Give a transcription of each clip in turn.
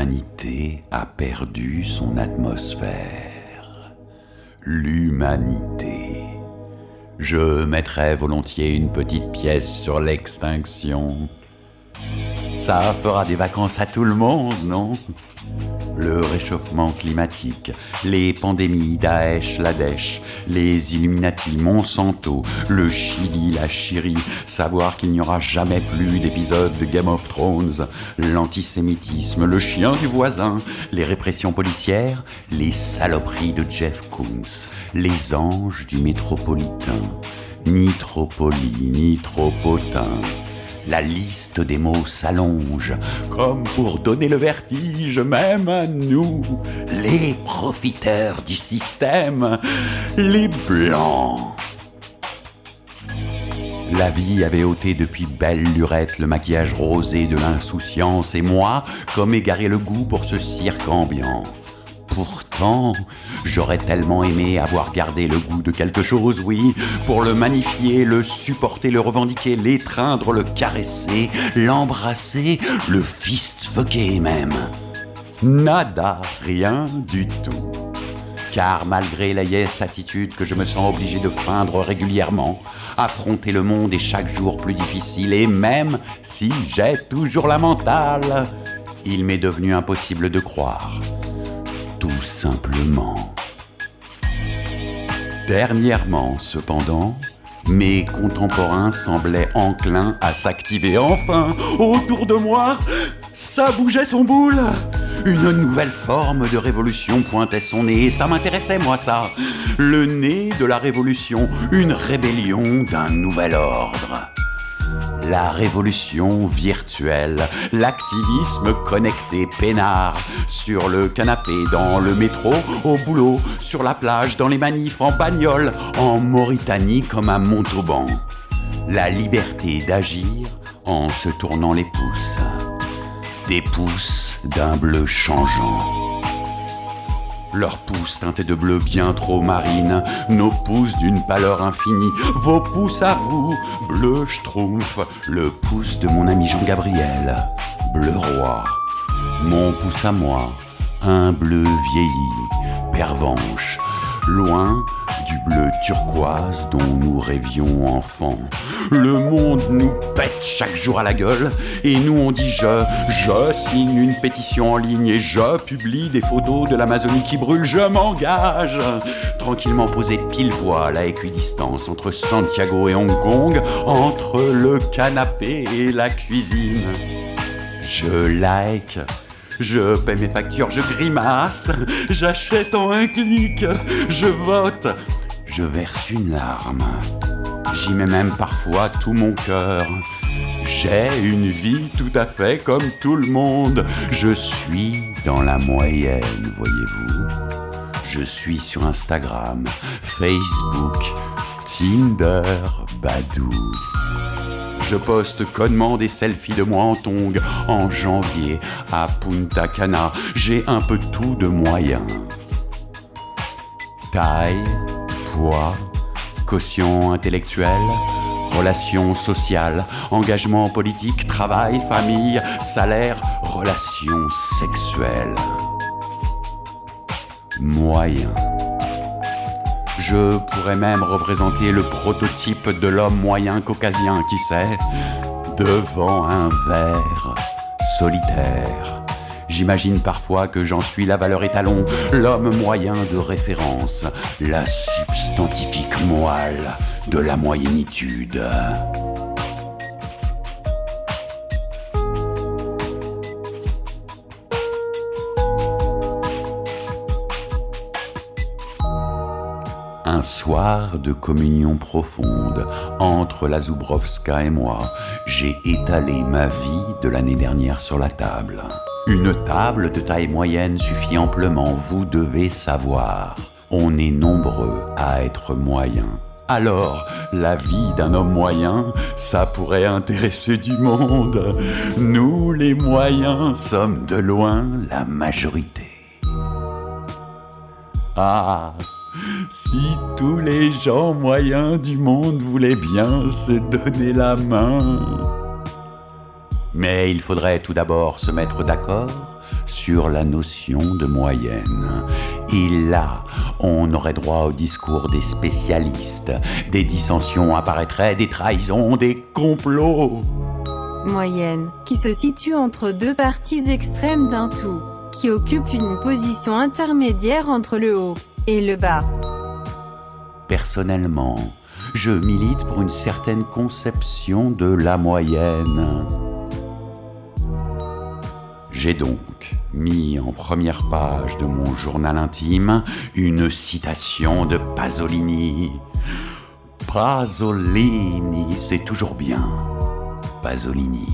L'humanité a perdu son atmosphère. L'humanité. Je mettrais volontiers une petite pièce sur l'extinction. Ça fera des vacances à tout le monde, non? Le réchauffement climatique, les pandémies Daesh, la les Illuminati, Monsanto, le Chili, la Chiri, savoir qu'il n'y aura jamais plus d'épisodes de Game of Thrones, l'antisémitisme, le chien du voisin, les répressions policières, les saloperies de Jeff Koons, les anges du métropolitain, ni trop la liste des mots s'allonge, comme pour donner le vertige même à nous, les profiteurs du système, les blancs. La vie avait ôté depuis belle lurette le maquillage rosé de l'insouciance et moi, comme égaré le goût pour ce cirque ambiant. Pourtant, j'aurais tellement aimé avoir gardé le goût de quelque chose, oui, pour le magnifier, le supporter, le revendiquer, l'étreindre, le caresser, l'embrasser, le fistfucker même. Nada, rien du tout. Car malgré la yes attitude que je me sens obligé de feindre régulièrement, affronter le monde est chaque jour plus difficile et même si j'ai toujours la mentale, il m'est devenu impossible de croire tout simplement. Dernièrement, cependant, mes contemporains semblaient enclins à s'activer enfin autour de moi. Ça bougeait son boule. Une nouvelle forme de révolution pointait son nez, et ça m'intéressait, moi, ça. Le nez de la révolution, une rébellion d'un nouvel ordre la révolution virtuelle, l'activisme connecté peinard, sur le canapé, dans le métro, au boulot, sur la plage, dans les manifs, en bagnole, en Mauritanie comme à Montauban. La liberté d'agir en se tournant les pouces. Des pouces d'un bleu changeant. Leurs pouces teintés de bleu bien trop marine, nos pouces d'une pâleur infinie, vos pouces à vous, bleu schtroumpf, le pouce de mon ami Jean-Gabriel, bleu roi, mon pouce à moi, un bleu vieilli, pervenche, loin du bleu turquoise dont nous rêvions enfants. Le monde nous pète chaque jour à la gueule et nous on dit je, je signe une pétition en ligne et je publie des photos de l'Amazonie qui brûle, je m'engage. Tranquillement posé pile poil à équidistance entre Santiago et Hong Kong, entre le canapé et la cuisine. Je like je paie mes factures, je grimace, j'achète en un clic, je vote, je verse une larme. J'y mets même parfois tout mon cœur. J'ai une vie tout à fait comme tout le monde. Je suis dans la moyenne, voyez-vous. Je suis sur Instagram, Facebook, Tinder, Badou. Je poste connement des selfies de moi en tongue en janvier à Punta Cana. J'ai un peu tout de moyen. Taille, poids, caution intellectuelle, relations sociales, engagement politique, travail, famille, salaire, relations sexuelles. Moyen. Je pourrais même représenter le prototype de l'homme moyen caucasien, qui sait, devant un verre solitaire. J'imagine parfois que j'en suis la valeur étalon, l'homme moyen de référence, la substantifique moelle de la moyennitude. Un soir de communion profonde entre la Zubrovska et moi, j'ai étalé ma vie de l'année dernière sur la table. Une table de taille moyenne suffit amplement, vous devez savoir. On est nombreux à être moyens. Alors, la vie d'un homme moyen, ça pourrait intéresser du monde. Nous, les moyens, sommes de loin la majorité. Ah, si tous les gens moyens du monde voulaient bien se donner la main. Mais il faudrait tout d'abord se mettre d'accord sur la notion de moyenne. Et là, on aurait droit au discours des spécialistes. Des dissensions apparaîtraient, des trahisons, des complots. Moyenne, qui se situe entre deux parties extrêmes d'un tout, qui occupe une position intermédiaire entre le haut et le bas. Personnellement, je milite pour une certaine conception de la moyenne. J'ai donc mis en première page de mon journal intime une citation de Pasolini. Pasolini, c'est toujours bien. Pasolini.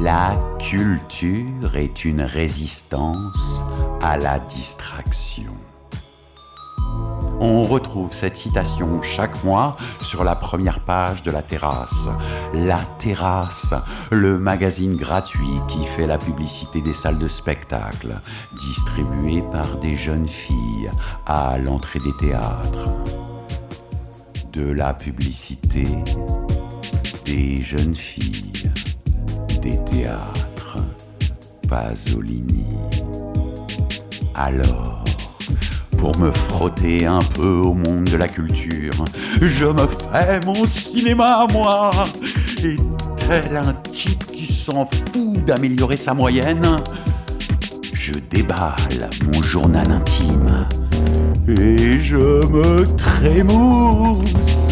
La culture est une résistance à la distraction. On retrouve cette citation chaque mois sur la première page de La Terrasse. La Terrasse, le magazine gratuit qui fait la publicité des salles de spectacle, distribué par des jeunes filles à l'entrée des théâtres. De la publicité, des jeunes filles, des théâtres, Pasolini. Alors, pour me frotter un peu au monde de la culture. Je me fais mon cinéma moi. Et tel un type qui s'en fout d'améliorer sa moyenne, je déballe mon journal intime et je me trémousse.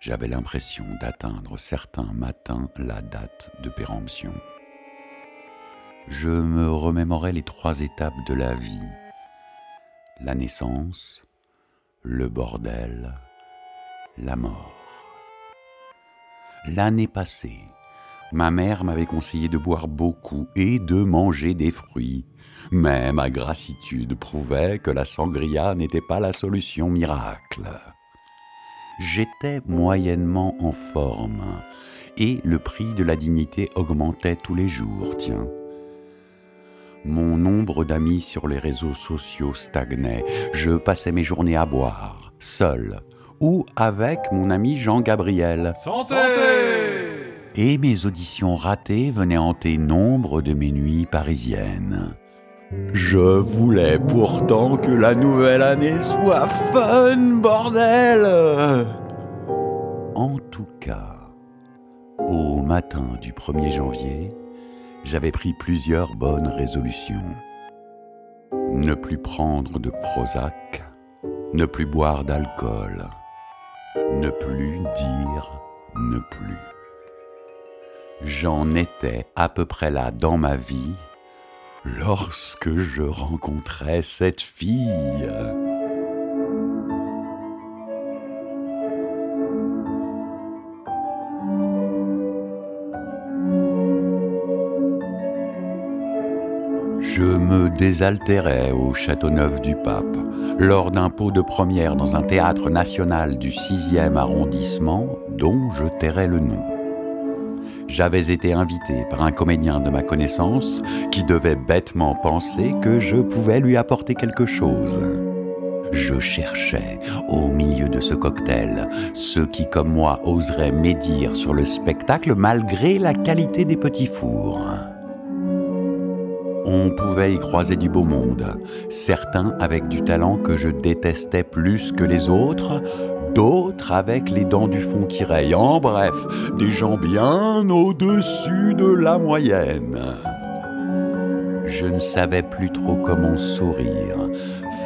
J'avais l'impression d'atteindre certains matins la date de péremption. Je me remémorais les trois étapes de la vie. La naissance, le bordel, la mort. L'année passée, ma mère m'avait conseillé de boire beaucoup et de manger des fruits mais ma gratitude prouvait que la sangria n'était pas la solution miracle. J'étais moyennement en forme, et le prix de la dignité augmentait tous les jours, tiens. Mon nombre d'amis sur les réseaux sociaux stagnait, je passais mes journées à boire, seul, ou avec mon ami Jean-Gabriel. Santé Et mes auditions ratées venaient hanter nombre de mes nuits parisiennes. Je voulais pourtant que la nouvelle année soit fun, bordel En tout cas, au matin du 1er janvier, j'avais pris plusieurs bonnes résolutions. Ne plus prendre de Prozac, ne plus boire d'alcool, ne plus dire ne plus. J'en étais à peu près là dans ma vie lorsque je rencontrais cette fille. Je me désaltérais au Châteauneuf du Pape lors d'un pot de première dans un théâtre national du 6e arrondissement dont je tairais le nom j'avais été invité par un comédien de ma connaissance qui devait bêtement penser que je pouvais lui apporter quelque chose. Je cherchais, au milieu de ce cocktail, ceux qui, comme moi, oseraient médire sur le spectacle malgré la qualité des petits fours. On pouvait y croiser du beau monde, certains avec du talent que je détestais plus que les autres, d'autres avec les dents du fond qui rayent. En bref, des gens bien au-dessus de la moyenne. Je ne savais plus trop comment sourire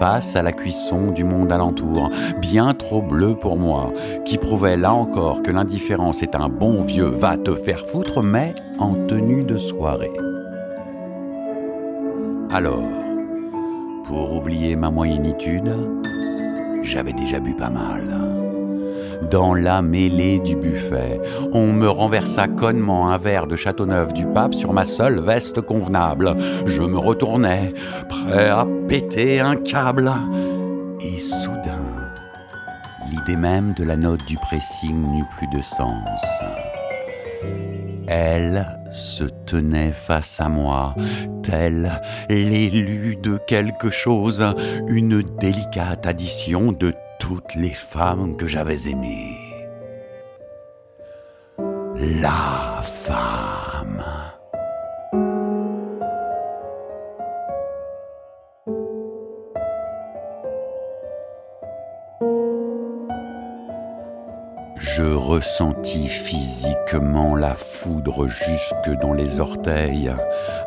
face à la cuisson du monde alentour, bien trop bleu pour moi, qui prouvait là encore que l'indifférence est un bon vieux va te faire foutre, mais en tenue de soirée. Alors, pour oublier ma moyennitude, j'avais déjà bu pas mal dans la mêlée du buffet. On me renversa connement un verre de Châteauneuf du Pape sur ma seule veste convenable. Je me retournais, prêt à péter un câble. Et soudain, l'idée même de la note du pressing n'eut plus de sens. Elle se tenait face à moi, telle l'élu de quelque chose, une délicate addition de toutes les femmes que j'avais aimées. La femme. Je ressentis physiquement la foudre jusque dans les orteils,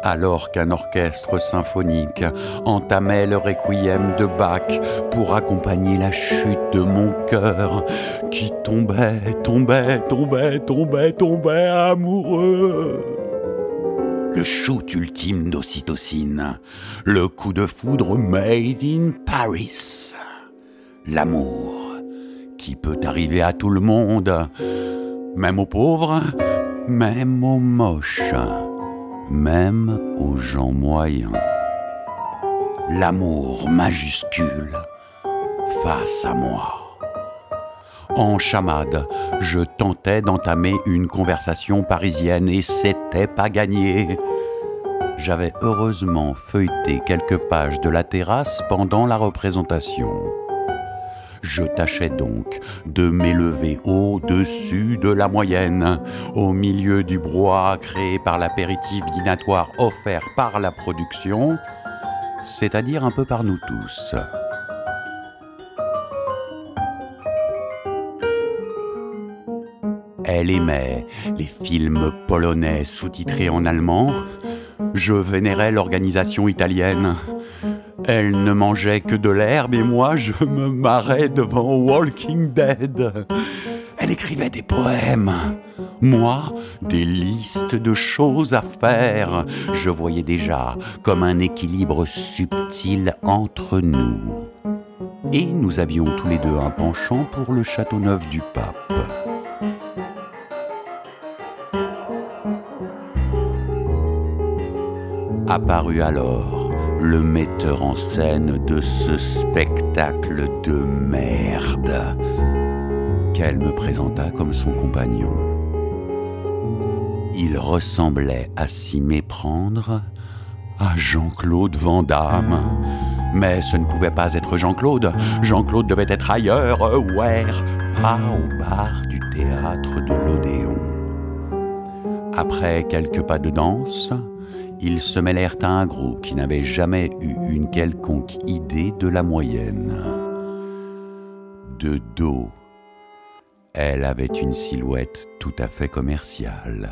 alors qu'un orchestre symphonique entamait le requiem de Bach pour accompagner la chute de mon cœur qui tombait, tombait, tombait, tombait, tombait amoureux. Le shoot ultime d'ocytocine, le coup de foudre made in Paris, l'amour qui peut arriver à tout le monde, même aux pauvres, même aux moches, même aux gens moyens. L'amour majuscule face à moi. En chamade, je tentais d'entamer une conversation parisienne et c'était pas gagné. J'avais heureusement feuilleté quelques pages de la terrasse pendant la représentation. Je tâchais donc de m'élever au-dessus de la moyenne, au milieu du brouhaha créé par l'apéritif dînatoire offert par la production, c'est-à-dire un peu par nous tous. Elle aimait les films polonais sous-titrés en allemand. Je vénérais l'organisation italienne. Elle ne mangeait que de l'herbe et moi je me marrais devant Walking Dead. Elle écrivait des poèmes. Moi, des listes de choses à faire. Je voyais déjà comme un équilibre subtil entre nous. Et nous avions tous les deux un penchant pour le château neuf du pape. Apparut alors le metteur en scène de ce spectacle de merde qu'elle me présenta comme son compagnon. Il ressemblait à s'y méprendre à Jean-Claude Van Damme. Mais ce ne pouvait pas être Jean-Claude. Jean-Claude devait être ailleurs, ouais, pas au bar du théâtre de l'Odéon. Après quelques pas de danse, ils se mêlèrent à un groupe qui n'avait jamais eu une quelconque idée de la moyenne. De dos, elle avait une silhouette tout à fait commerciale.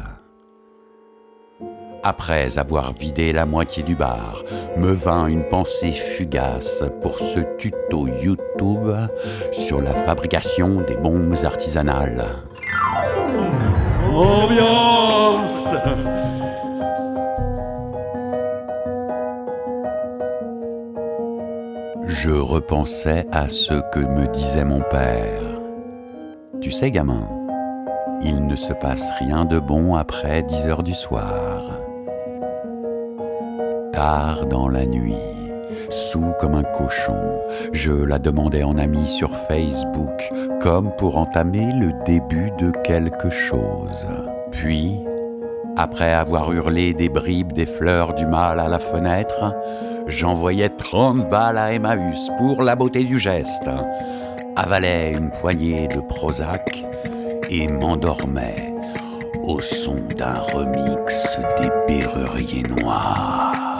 Après avoir vidé la moitié du bar, me vint une pensée fugace pour ce tuto YouTube sur la fabrication des bombes artisanales. Je repensais à ce que me disait mon père. Tu sais, gamin, il ne se passe rien de bon après 10 heures du soir. Tard dans la nuit, sous comme un cochon, je la demandais en ami sur Facebook, comme pour entamer le début de quelque chose. Puis, après avoir hurlé des bribes des fleurs du mal à la fenêtre, j'envoyais 30 balles à Emmaüs pour la beauté du geste, avalais une poignée de Prozac et m'endormais au son d'un remix des Berruriers Noirs.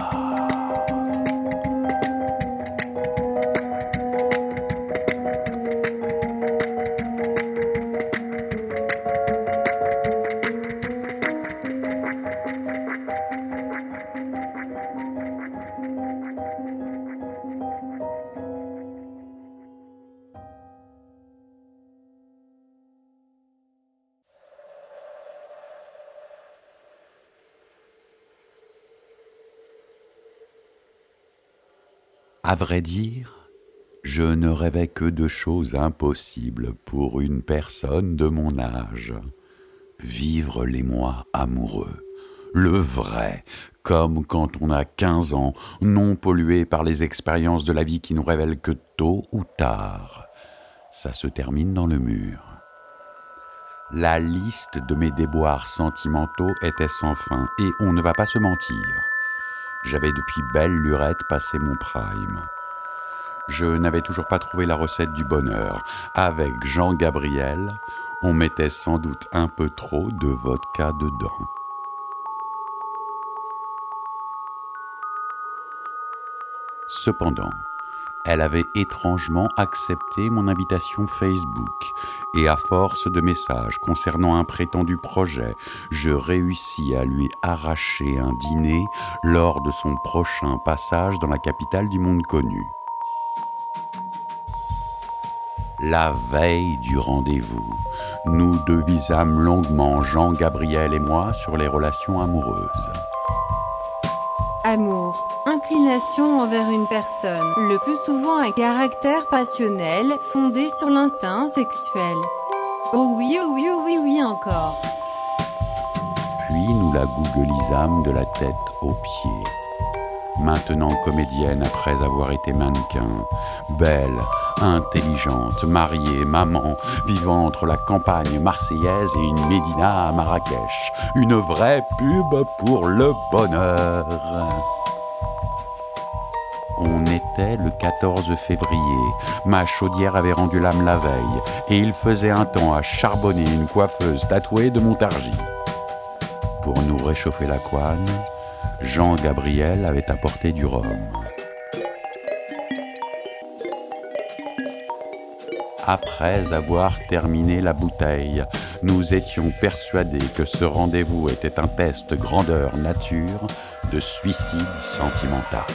À vrai dire, Je ne rêvais que de choses impossibles pour une personne de mon âge. Vivre les mois amoureux, le vrai, comme quand on a 15 ans, non pollué par les expériences de la vie qui nous révèlent que tôt ou tard, ça se termine dans le mur. La liste de mes déboires sentimentaux était sans fin, et on ne va pas se mentir. J'avais depuis belle lurette passé mon prime. Je n'avais toujours pas trouvé la recette du bonheur. Avec Jean Gabriel, on mettait sans doute un peu trop de vodka dedans. Cependant, elle avait étrangement accepté mon invitation Facebook, et à force de messages concernant un prétendu projet, je réussis à lui arracher un dîner lors de son prochain passage dans la capitale du monde connu. La veille du rendez-vous, nous devisâmes longuement Jean-Gabriel et moi sur les relations amoureuses. Amour. Envers une personne, le plus souvent un caractère passionnel, fondé sur l'instinct sexuel. Oh oui, oh oui, oh oui, oui encore. Puis nous la googlisâmes de la tête aux pieds. Maintenant comédienne après avoir été mannequin, belle, intelligente, mariée, maman, vivant entre la campagne marseillaise et une médina à Marrakech. Une vraie pub pour le bonheur. On était le 14 février. Ma chaudière avait rendu l'âme la veille, et il faisait un temps à charbonner une coiffeuse tatouée de Montargis. Pour nous réchauffer la couenne, Jean Gabriel avait apporté du rhum. Après avoir terminé la bouteille, nous étions persuadés que ce rendez-vous était un test grandeur nature de suicide sentimental.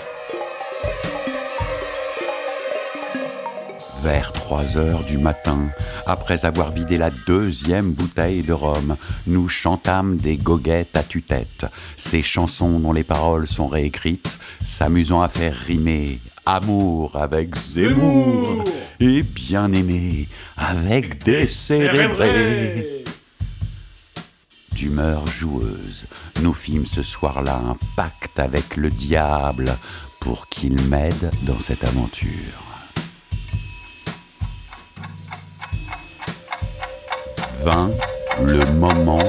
Vers 3 heures du matin, après avoir vidé la deuxième bouteille de rhum, nous chantâmes des goguettes à tue-tête, ces chansons dont les paroles sont réécrites, s'amusant à faire rimer amour avec Zemmour et bien-aimé avec décérébré. D'humeur joueuse, nous fîmes ce soir-là un pacte avec le diable pour qu'il m'aide dans cette aventure. Vint le moment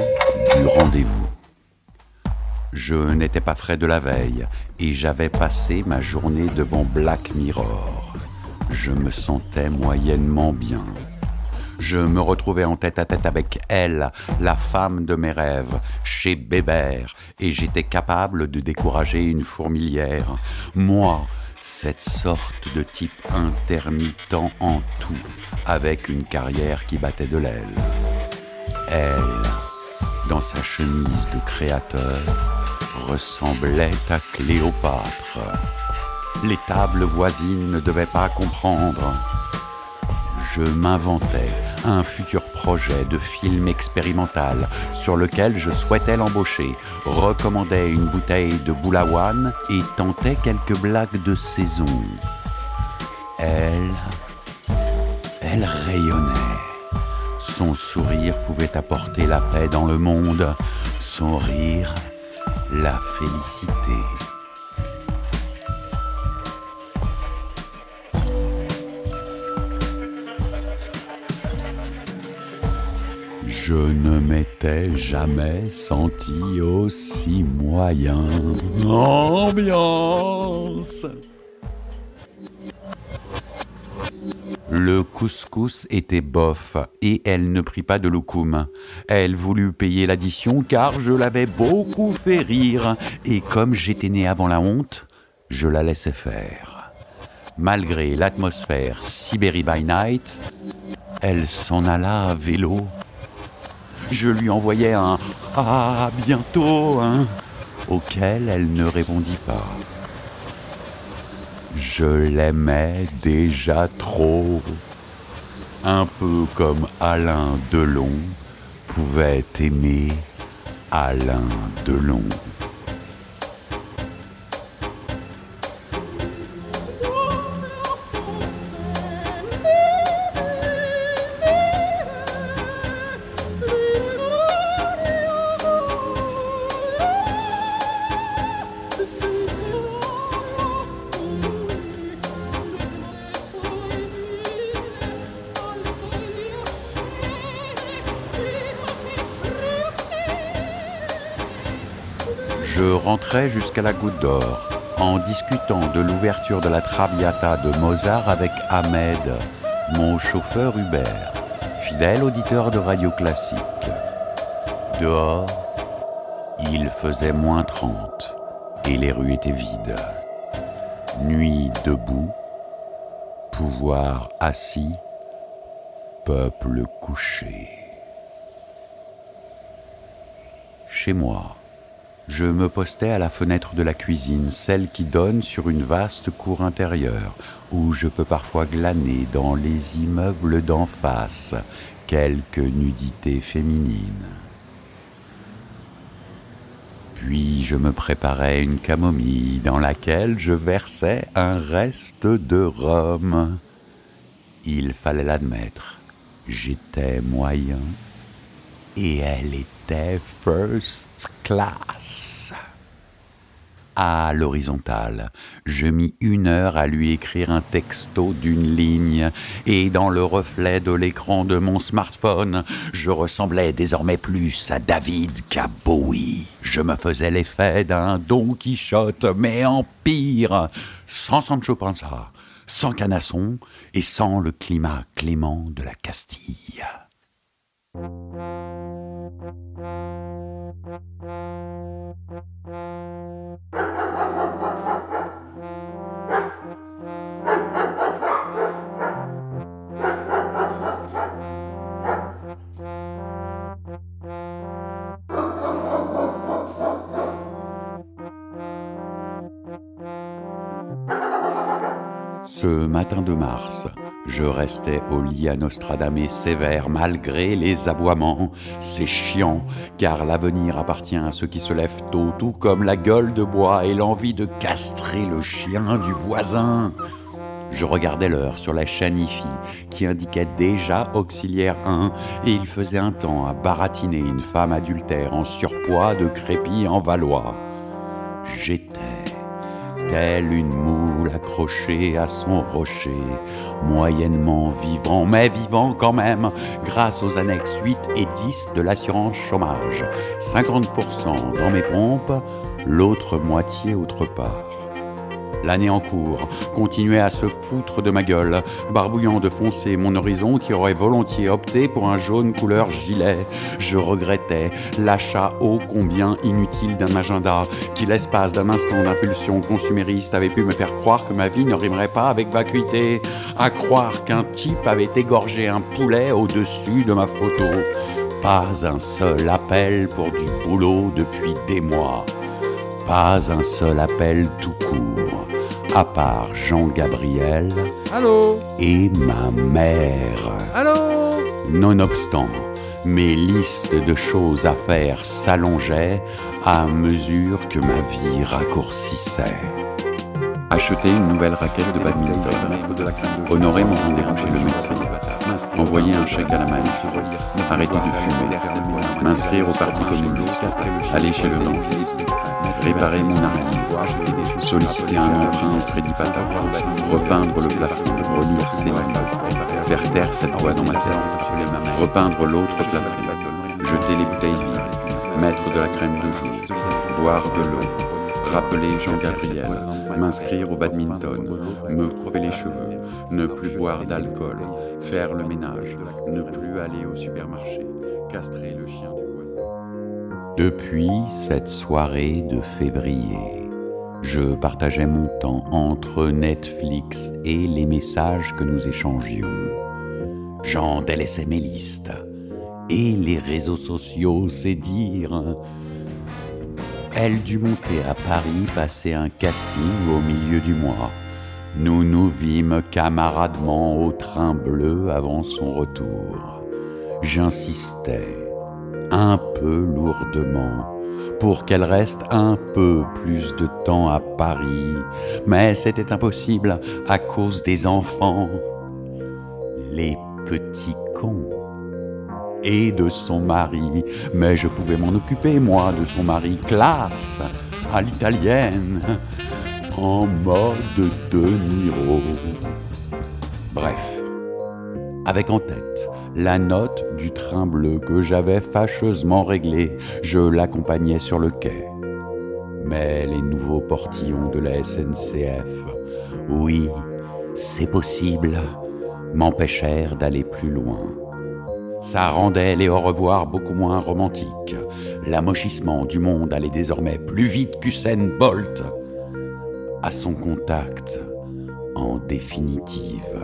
du rendez-vous. Je n'étais pas frais de la veille et j'avais passé ma journée devant Black Mirror. Je me sentais moyennement bien. Je me retrouvais en tête à tête avec elle, la femme de mes rêves, chez Bébert, et j'étais capable de décourager une fourmilière. Moi, cette sorte de type intermittent en tout, avec une carrière qui battait de l'aile. Elle, dans sa chemise de créateur, ressemblait à Cléopâtre. Les tables voisines ne devaient pas comprendre. Je m'inventais un futur projet de film expérimental sur lequel je souhaitais l'embaucher, recommandais une bouteille de boulawan et tentais quelques blagues de saison. Elle, elle rayonnait. Son sourire pouvait apporter la paix dans le monde. Son rire, la félicité. Je ne m'étais jamais senti aussi moyen. Ambiance Le couscous était bof et elle ne prit pas de loukoum. Elle voulut payer l'addition car je l'avais beaucoup fait rire et comme j'étais né avant la honte, je la laissais faire. Malgré l'atmosphère Sibérie by Night, elle s'en alla à vélo. Je lui envoyais un Ah, bientôt, hein, auquel elle ne répondit pas. Je l'aimais déjà trop. Un peu comme Alain Delon pouvait aimer Alain Delon. Jusqu'à la goutte d'or en discutant de l'ouverture de la Traviata de Mozart avec Ahmed, mon chauffeur Uber, fidèle auditeur de radio classique. Dehors, il faisait moins 30 et les rues étaient vides. Nuit debout, pouvoir assis, peuple couché. Chez moi, je me postais à la fenêtre de la cuisine, celle qui donne sur une vaste cour intérieure, où je peux parfois glaner dans les immeubles d'en face quelques nudités féminines. Puis je me préparais une camomille dans laquelle je versais un reste de rhum. Il fallait l'admettre, j'étais moyen et elle était first class. À l'horizontale, je mis une heure à lui écrire un texto d'une ligne, et dans le reflet de l'écran de mon smartphone, je ressemblais désormais plus à David qu'à Bowie. Je me faisais l'effet d'un Don Quichotte, mais en pire, sans Sancho Panza, sans Canasson et sans le climat clément de la Castille. Ce matin de mars, je restais au lit à Nostradamé sévère malgré les aboiements. C'est chiant, car l'avenir appartient à ceux qui se lèvent tôt, tout comme la gueule de bois et l'envie de castrer le chien du voisin. Je regardais l'heure sur la chaîne qui indiquait déjà auxiliaire 1 et il faisait un temps à baratiner une femme adultère en surpoids de crépi en Valois. J'étais telle une moule accrochée à son rocher, moyennement vivant, mais vivant quand même, grâce aux annexes 8 et 10 de l'assurance chômage. 50% dans mes pompes, l'autre moitié autre part. L'année en cours continuait à se foutre de ma gueule, barbouillant de foncer mon horizon qui aurait volontiers opté pour un jaune couleur gilet. Je regrettais l'achat ô combien inutile d'un agenda qui, l'espace d'un instant d'impulsion consumériste, avait pu me faire croire que ma vie ne rimerait pas avec vacuité, à croire qu'un type avait égorgé un poulet au-dessus de ma photo. Pas un seul appel pour du boulot depuis des mois. Pas un seul appel tout court à part Jean-Gabriel et ma mère. Nonobstant, mes listes de choses à faire s'allongeaient à mesure que ma vie raccourcissait. Acheter une nouvelle raquette de badminton, honorer mon rendez-vous chez le médecin, envoyer un chèque à la manif, arrêter de fumer, m'inscrire au parti communiste, aller chez le dentiste, réparer mon argument, solliciter un emprunt au crédit repeindre le plafond, relire ses lignes, faire taire cette voix dans ma repeindre l'autre plafond, jeter les bouteilles vides, mettre de la crème de jour, boire de l'eau, rappeler Jean-Gabriel, m'inscrire au badminton, me couper les cheveux, ne plus boire d'alcool, faire le ménage, ne plus aller au supermarché, castrer le chien du voisin. Depuis cette soirée de février, je partageais mon temps entre Netflix et les messages que nous échangions. J'en délaissais mes listes. Et les réseaux sociaux, c'est dire. Elle dut monter à Paris passer un casting au milieu du mois. Nous nous vîmes camaradement au train bleu avant son retour. J'insistais, un peu lourdement, pour qu'elle reste un peu plus de temps à Paris, mais c'était impossible à cause des enfants. Les petits cons et de son mari, mais je pouvais m'en occuper, moi, de son mari, classe, à l'italienne, en mode De Niro. Bref, avec en tête la note du train bleu que j'avais fâcheusement réglé, je l'accompagnais sur le quai. Mais les nouveaux portillons de la SNCF, oui, c'est possible, m'empêchèrent d'aller plus loin. Ça rendait les au revoir beaucoup moins romantiques. L'amochissement du monde allait désormais plus vite qu'Usain Bolt. À son contact, en définitive,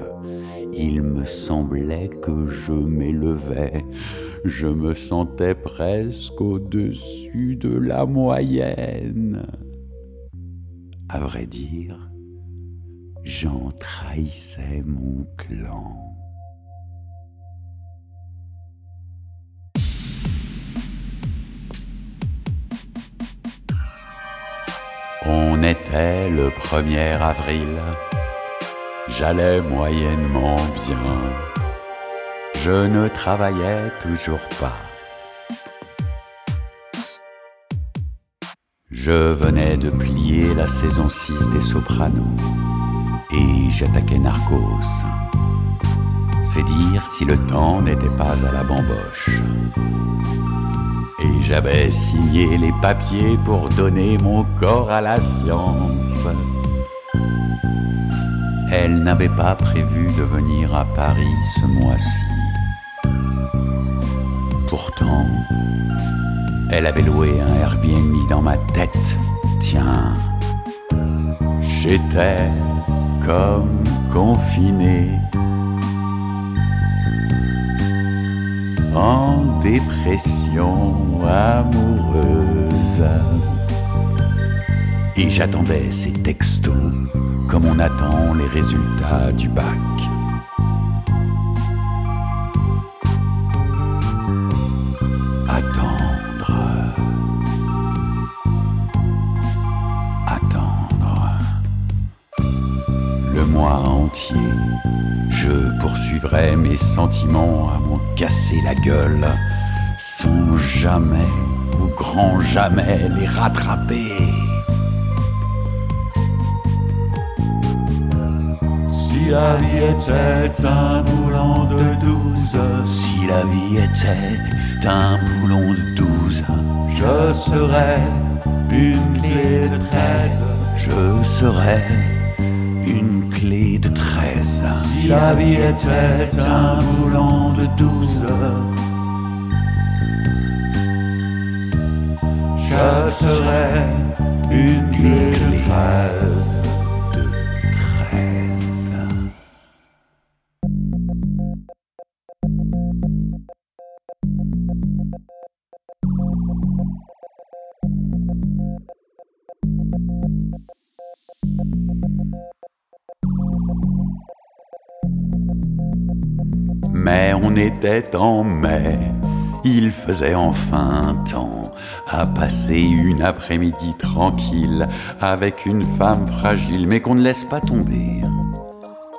il me semblait que je m'élevais, je me sentais presque au-dessus de la moyenne. À vrai dire, j'en trahissais mon clan. On était le 1er avril, j'allais moyennement bien, je ne travaillais toujours pas. Je venais de plier la saison 6 des Sopranos et j'attaquais Narcos. C'est dire si le temps n'était pas à la bamboche. J'avais signé les papiers pour donner mon corps à la science. Elle n'avait pas prévu de venir à Paris ce mois-ci. Pourtant, elle avait loué un Airbnb dans ma tête. Tiens, j'étais comme confiné en dépression amoureuse. Et j'attendais ces textos comme on attend les résultats du bac. Attendre. Attendre. Le mois entier, je poursuivrai mes sentiments à m'en casser la gueule, sans jamais, au grand jamais, les rattraper. Si la vie était un boulon de douze, si la vie était un boulon de douze, je serais une clé de treize, je serais une clé de treize. Si la vie était un boulon de douze, je serais une clé de treize. De treize. Mais on était en mai, il faisait enfin temps à passer une après-midi tranquille avec une femme fragile mais qu'on ne laisse pas tomber,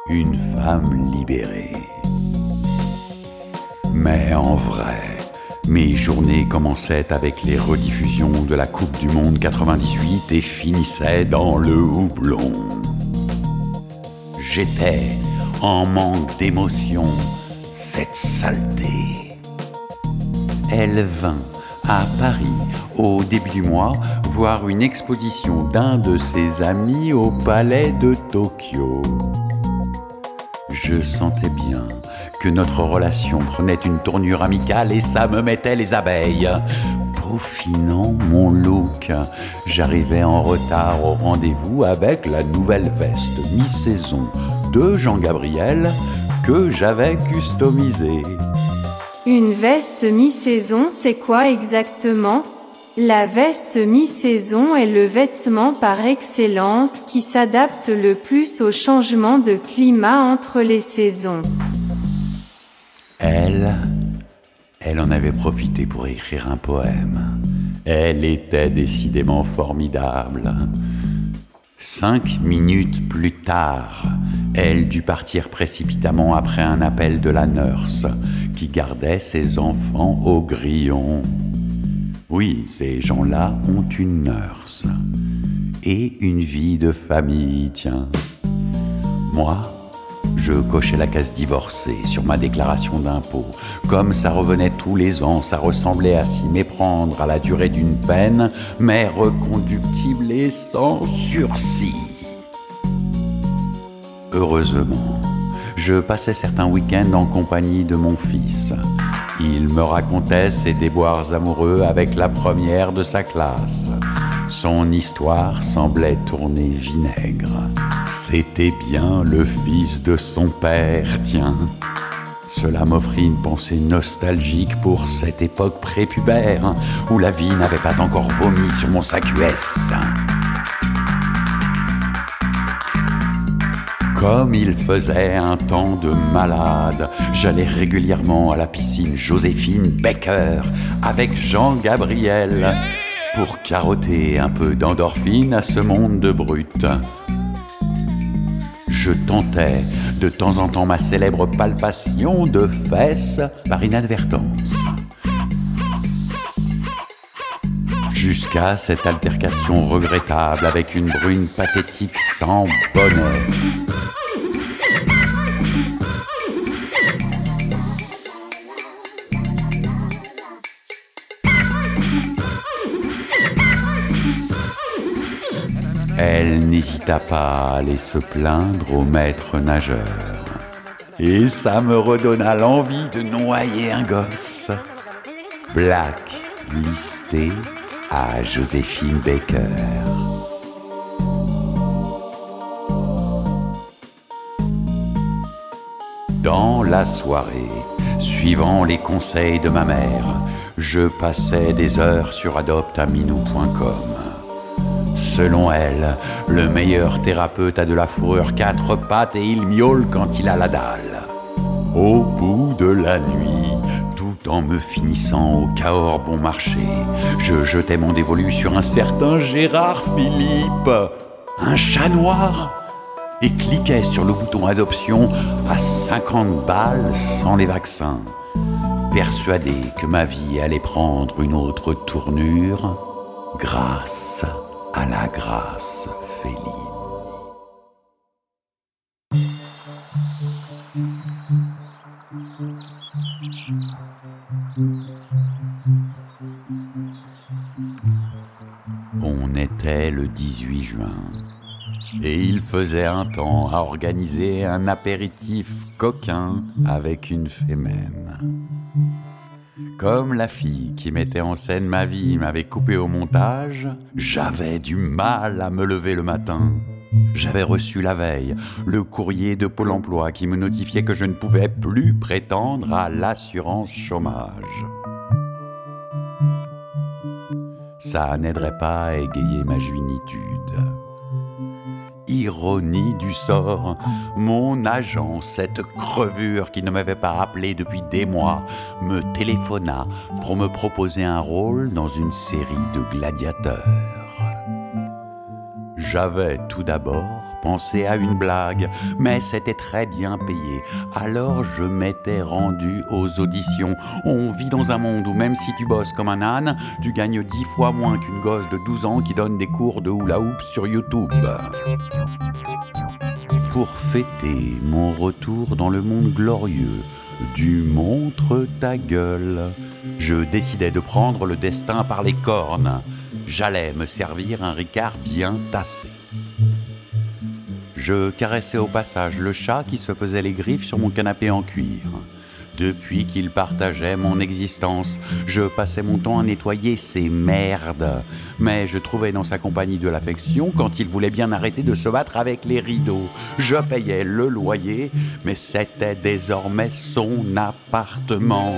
une femme libérée. Mais en vrai, mes journées commençaient avec les rediffusions de la Coupe du Monde 98 et finissaient dans le houblon. J'étais en manque d'émotion, cette saleté. Elle vint à Paris au début du mois voir une exposition d'un de ses amis au palais de Tokyo. Je sentais bien que notre relation prenait une tournure amicale et ça me mettait les abeilles. Peaufinant mon look, j'arrivais en retard au rendez-vous avec la nouvelle veste mi-saison de Jean-Gabriel que j'avais customisée. Une veste mi-saison, c'est quoi exactement? La veste mi-saison est le vêtement par excellence qui s'adapte le plus au changement de climat entre les saisons. Elle, elle en avait profité pour écrire un poème. Elle était décidément formidable. Cinq minutes plus tard, elle dut partir précipitamment après un appel de la nurse qui gardait ses enfants au grillon. Oui, ces gens-là ont une nurse et une vie de famille, tiens. Moi, Je cochais la case divorcée sur ma déclaration d'impôt. Comme ça revenait tous les ans, ça ressemblait à s'y méprendre à la durée d'une peine, mais reconductible et sans sursis. Heureusement, je passais certains week-ends en compagnie de mon fils. Il me racontait ses déboires amoureux avec la première de sa classe. Son histoire semblait tourner vinaigre. C'était bien le fils de son père, tiens. Cela m'offrit une pensée nostalgique pour cette époque prépubère où la vie n'avait pas encore vomi sur mon sac US. Comme il faisait un temps de malade, j'allais régulièrement à la piscine Joséphine Baker avec Jean-Gabriel pour carotter un peu d'endorphine à ce monde de brutes. Je tentais de temps en temps ma célèbre palpation de fesses par inadvertance. Jusqu'à cette altercation regrettable avec une brune pathétique sans bonheur. Elle n'hésita pas à aller se plaindre au maître nageur. Et ça me redonna l'envie de noyer un gosse. Black listé à Joséphine Baker. Dans la soirée, suivant les conseils de ma mère, je passais des heures sur adoptaminou.com. Selon elle, le meilleur thérapeute a de la fourrure quatre pattes et il miaule quand il a la dalle. Au bout de la nuit, tout en me finissant au Cahors bon marché, je jetais mon dévolu sur un certain Gérard Philippe, un chat noir, et cliquais sur le bouton adoption à 50 balles sans les vaccins, persuadé que ma vie allait prendre une autre tournure grâce à la grâce féline. On était le 18 juin et il faisait un temps à organiser un apéritif coquin avec une fémène. Comme la fille qui mettait en scène ma vie m'avait coupé au montage, j'avais du mal à me lever le matin. J'avais reçu la veille le courrier de Pôle Emploi qui me notifiait que je ne pouvais plus prétendre à l'assurance chômage. Ça n'aiderait pas à égayer ma juinitude ironie du sort, mon agent, cette crevure qui ne m'avait pas appelé depuis des mois, me téléphona pour me proposer un rôle dans une série de gladiateurs. J'avais tout d'abord pensé à une blague, mais c'était très bien payé. Alors je m'étais rendu aux auditions. On vit dans un monde où même si tu bosses comme un âne, tu gagnes dix fois moins qu'une gosse de 12 ans qui donne des cours de hula hoop sur YouTube. Pour fêter mon retour dans le monde glorieux du montre ta gueule, je décidai de prendre le destin par les cornes j'allais me servir un ricard bien tassé. Je caressais au passage le chat qui se faisait les griffes sur mon canapé en cuir. Depuis qu'il partageait mon existence, je passais mon temps à nettoyer ses merdes. Mais je trouvais dans sa compagnie de l'affection quand il voulait bien arrêter de se battre avec les rideaux. Je payais le loyer, mais c'était désormais son appartement.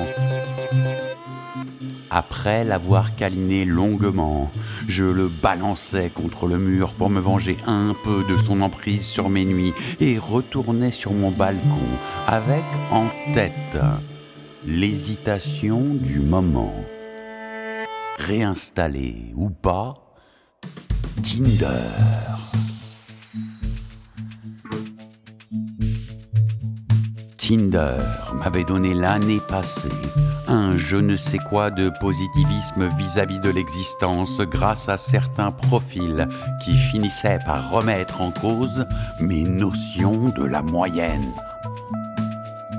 Après l'avoir câliné longuement, je le balançais contre le mur pour me venger un peu de son emprise sur mes nuits et retournais sur mon balcon avec en tête l'hésitation du moment. Réinstaller ou pas Tinder. Tinder m'avait donné l'année passée un je ne sais quoi de positivisme vis-à-vis de l'existence grâce à certains profils qui finissaient par remettre en cause mes notions de la moyenne.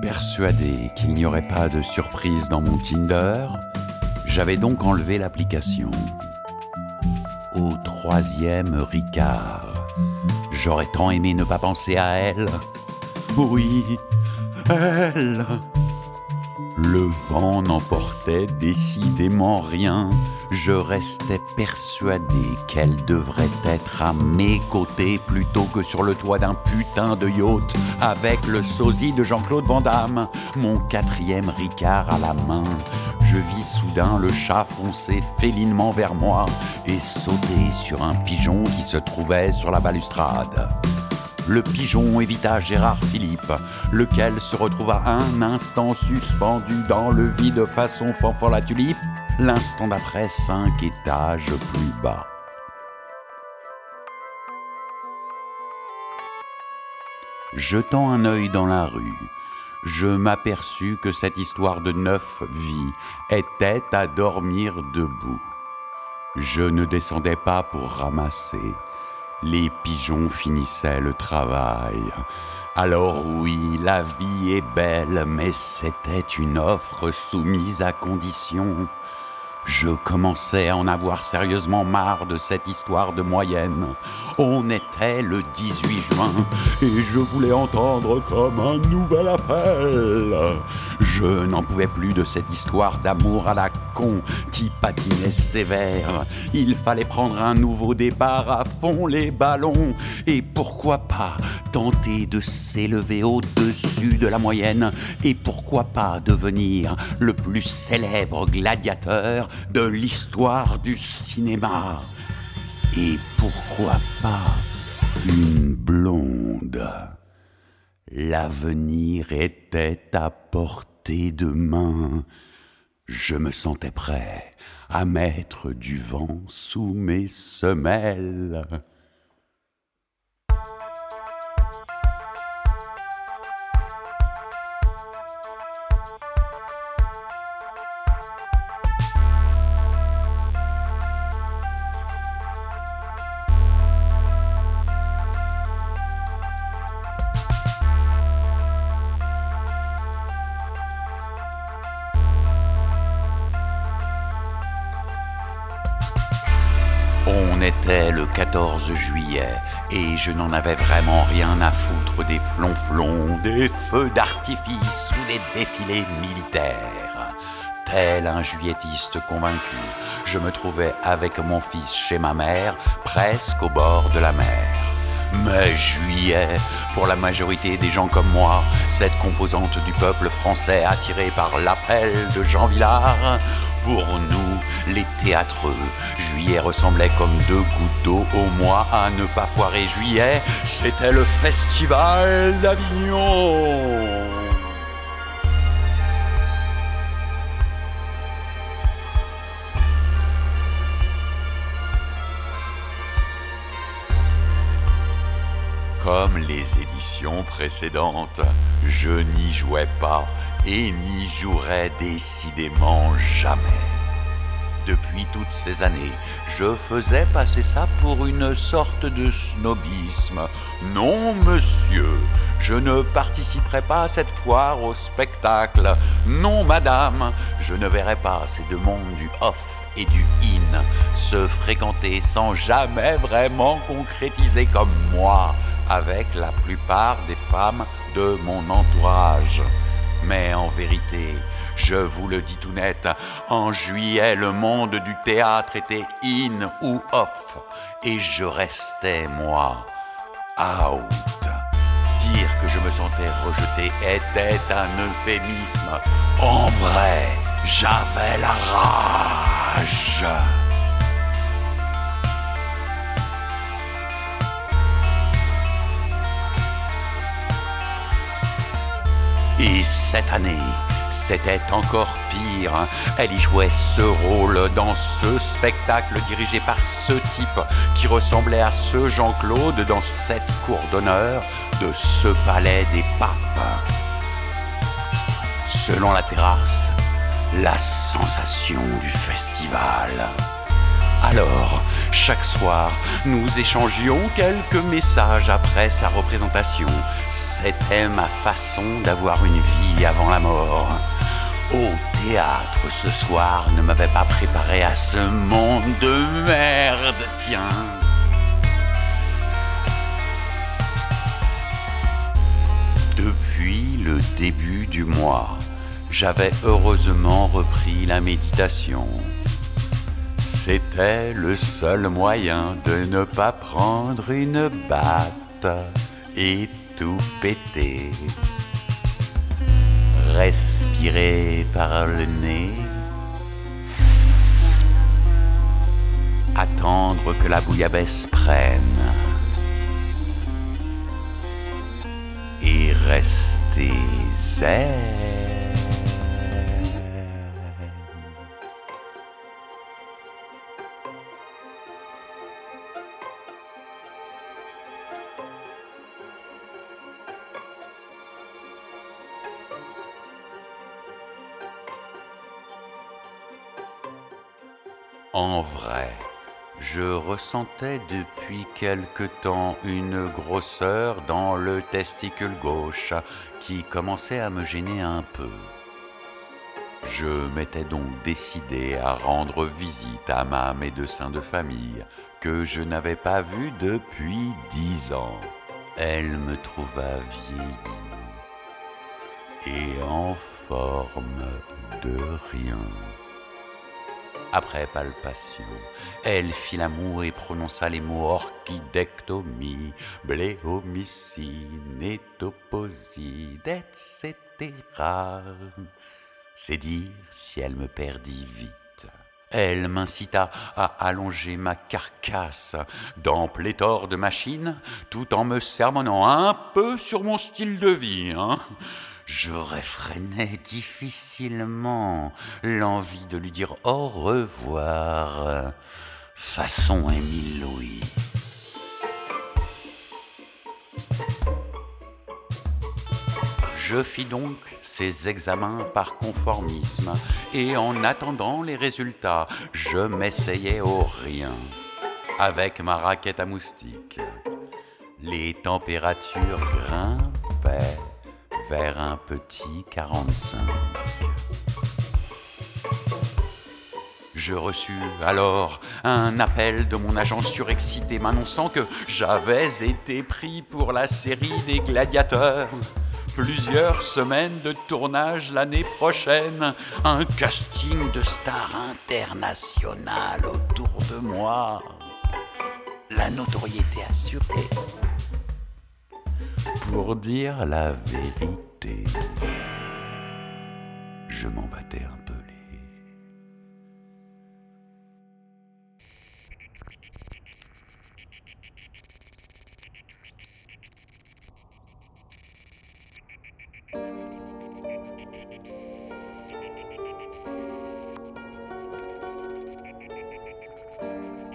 Persuadé qu'il n'y aurait pas de surprise dans mon Tinder, j'avais donc enlevé l'application. Au troisième Ricard, j'aurais tant aimé ne pas penser à elle. Oui, Le vent n'emportait décidément rien. Je restais persuadé qu'elle devrait être à mes côtés plutôt que sur le toit d'un putain de yacht avec le sosie de Jean-Claude Van Damme, mon quatrième Ricard à la main. Je vis soudain le chat foncer félinement vers moi et sauter sur un pigeon qui se trouvait sur la balustrade le pigeon évita Gérard Philippe, lequel se retrouva un instant suspendu dans le vide façon fanfan la tulipe, l'instant d'après cinq étages plus bas. Jetant un œil dans la rue, je m'aperçus que cette histoire de neuf vies était à dormir debout. Je ne descendais pas pour ramasser, les pigeons finissaient le travail. Alors oui, la vie est belle, mais c'était une offre soumise à condition. Je commençais à en avoir sérieusement marre de cette histoire de moyenne. On était le 18 juin et je voulais entendre comme un nouvel appel. Je n'en pouvais plus de cette histoire d'amour à la con qui patinait sévère. Il fallait prendre un nouveau départ à fond les ballons et pourquoi pas tenter de s'élever au-dessus de la moyenne? Et pourquoi pas devenir le plus célèbre gladiateur de l'histoire du cinéma. Et pourquoi pas une blonde? L'avenir était à portée de main. Je me sentais prêt à mettre du vent sous mes semelles. Je n'en avais vraiment rien à foutre des flonflons, des feux d'artifice ou des défilés militaires. Tel un juillettiste convaincu, je me trouvais avec mon fils chez ma mère, presque au bord de la mer. Mais juillet, pour la majorité des gens comme moi, cette composante du peuple français attirée par l'appel de Jean Villard, pour nous, les théâtreux, juillet ressemblait comme deux gouttes d'eau au mois à ne pas foirer. Juillet, c'était le festival d'Avignon. Comme les éditions précédentes, je n'y jouais pas et n'y jouerai décidément jamais. Depuis toutes ces années, je faisais passer ça pour une sorte de snobisme. Non, monsieur, je ne participerai pas cette foire au spectacle. Non, madame, je ne verrai pas ces deux mondes du off et du in se fréquenter sans jamais vraiment concrétiser comme moi avec la plupart des femmes de mon entourage. Mais en vérité, je vous le dis tout net, en juillet, le monde du théâtre était in ou off, et je restais, moi, out. Dire que je me sentais rejeté était un euphémisme. En vrai, j'avais la rage. Et cette année, c'était encore pire. Elle y jouait ce rôle dans ce spectacle dirigé par ce type qui ressemblait à ce Jean-Claude dans cette cour d'honneur de ce palais des papes. Selon la terrasse, la sensation du festival. Alors, chaque soir, nous échangions quelques messages après sa représentation. C'était ma façon d'avoir une vie avant la mort. Au théâtre ce soir ne m'avait pas préparé à ce monde de merde, tiens. Depuis le début du mois, j'avais heureusement repris la méditation. C'était le seul moyen de ne pas prendre une batte et tout péter. Respirer par le nez. Attendre que la bouillabaisse prenne. Et rester zen. En vrai, je ressentais depuis quelque temps une grosseur dans le testicule gauche qui commençait à me gêner un peu. Je m'étais donc décidé à rendre visite à ma médecin de famille que je n'avais pas vue depuis dix ans. Elle me trouva vieilli et en forme de rien. Après palpation, elle fit l'amour et prononça les mots orchidectomie, bléomycine, étoposide, etc. C'est dire si elle me perdit vite. Elle m'incita à allonger ma carcasse dans pléthore de machines, tout en me sermonnant un peu sur mon style de vie. Hein je réfrénais difficilement l'envie de lui dire au revoir, façon Émile Louis. Je fis donc ces examens par conformisme et en attendant les résultats, je m'essayais au rien avec ma raquette à moustiques. Les températures grimpaient vers un petit 45. Je reçus alors un appel de mon agent surexcité m'annonçant que j'avais été pris pour la série des gladiateurs. Plusieurs semaines de tournage l'année prochaine, un casting de stars internationales autour de moi. La notoriété assurée pour dire la vérité. Je m'en battais un peu.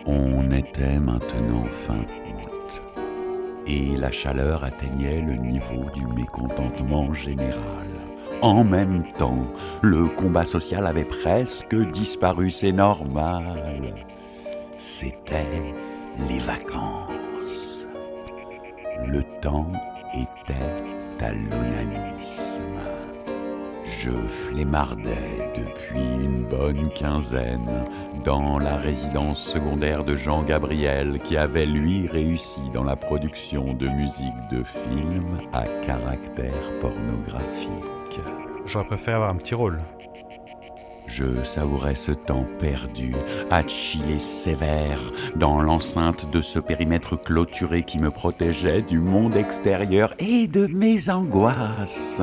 On était maintenant et la chaleur atteignait le niveau du mécontentement général. En même temps, le combat social avait presque disparu, c'est normal. C'était les vacances. Le temps était à l'onanisme. Je flémardais depuis une bonne quinzaine dans la résidence secondaire de Jean Gabriel qui avait lui réussi dans la production de musique de films à caractère pornographique. J'aurais préféré avoir un petit rôle. Je savourais ce temps perdu, à chiller sévère, dans l'enceinte de ce périmètre clôturé qui me protégeait du monde extérieur et de mes angoisses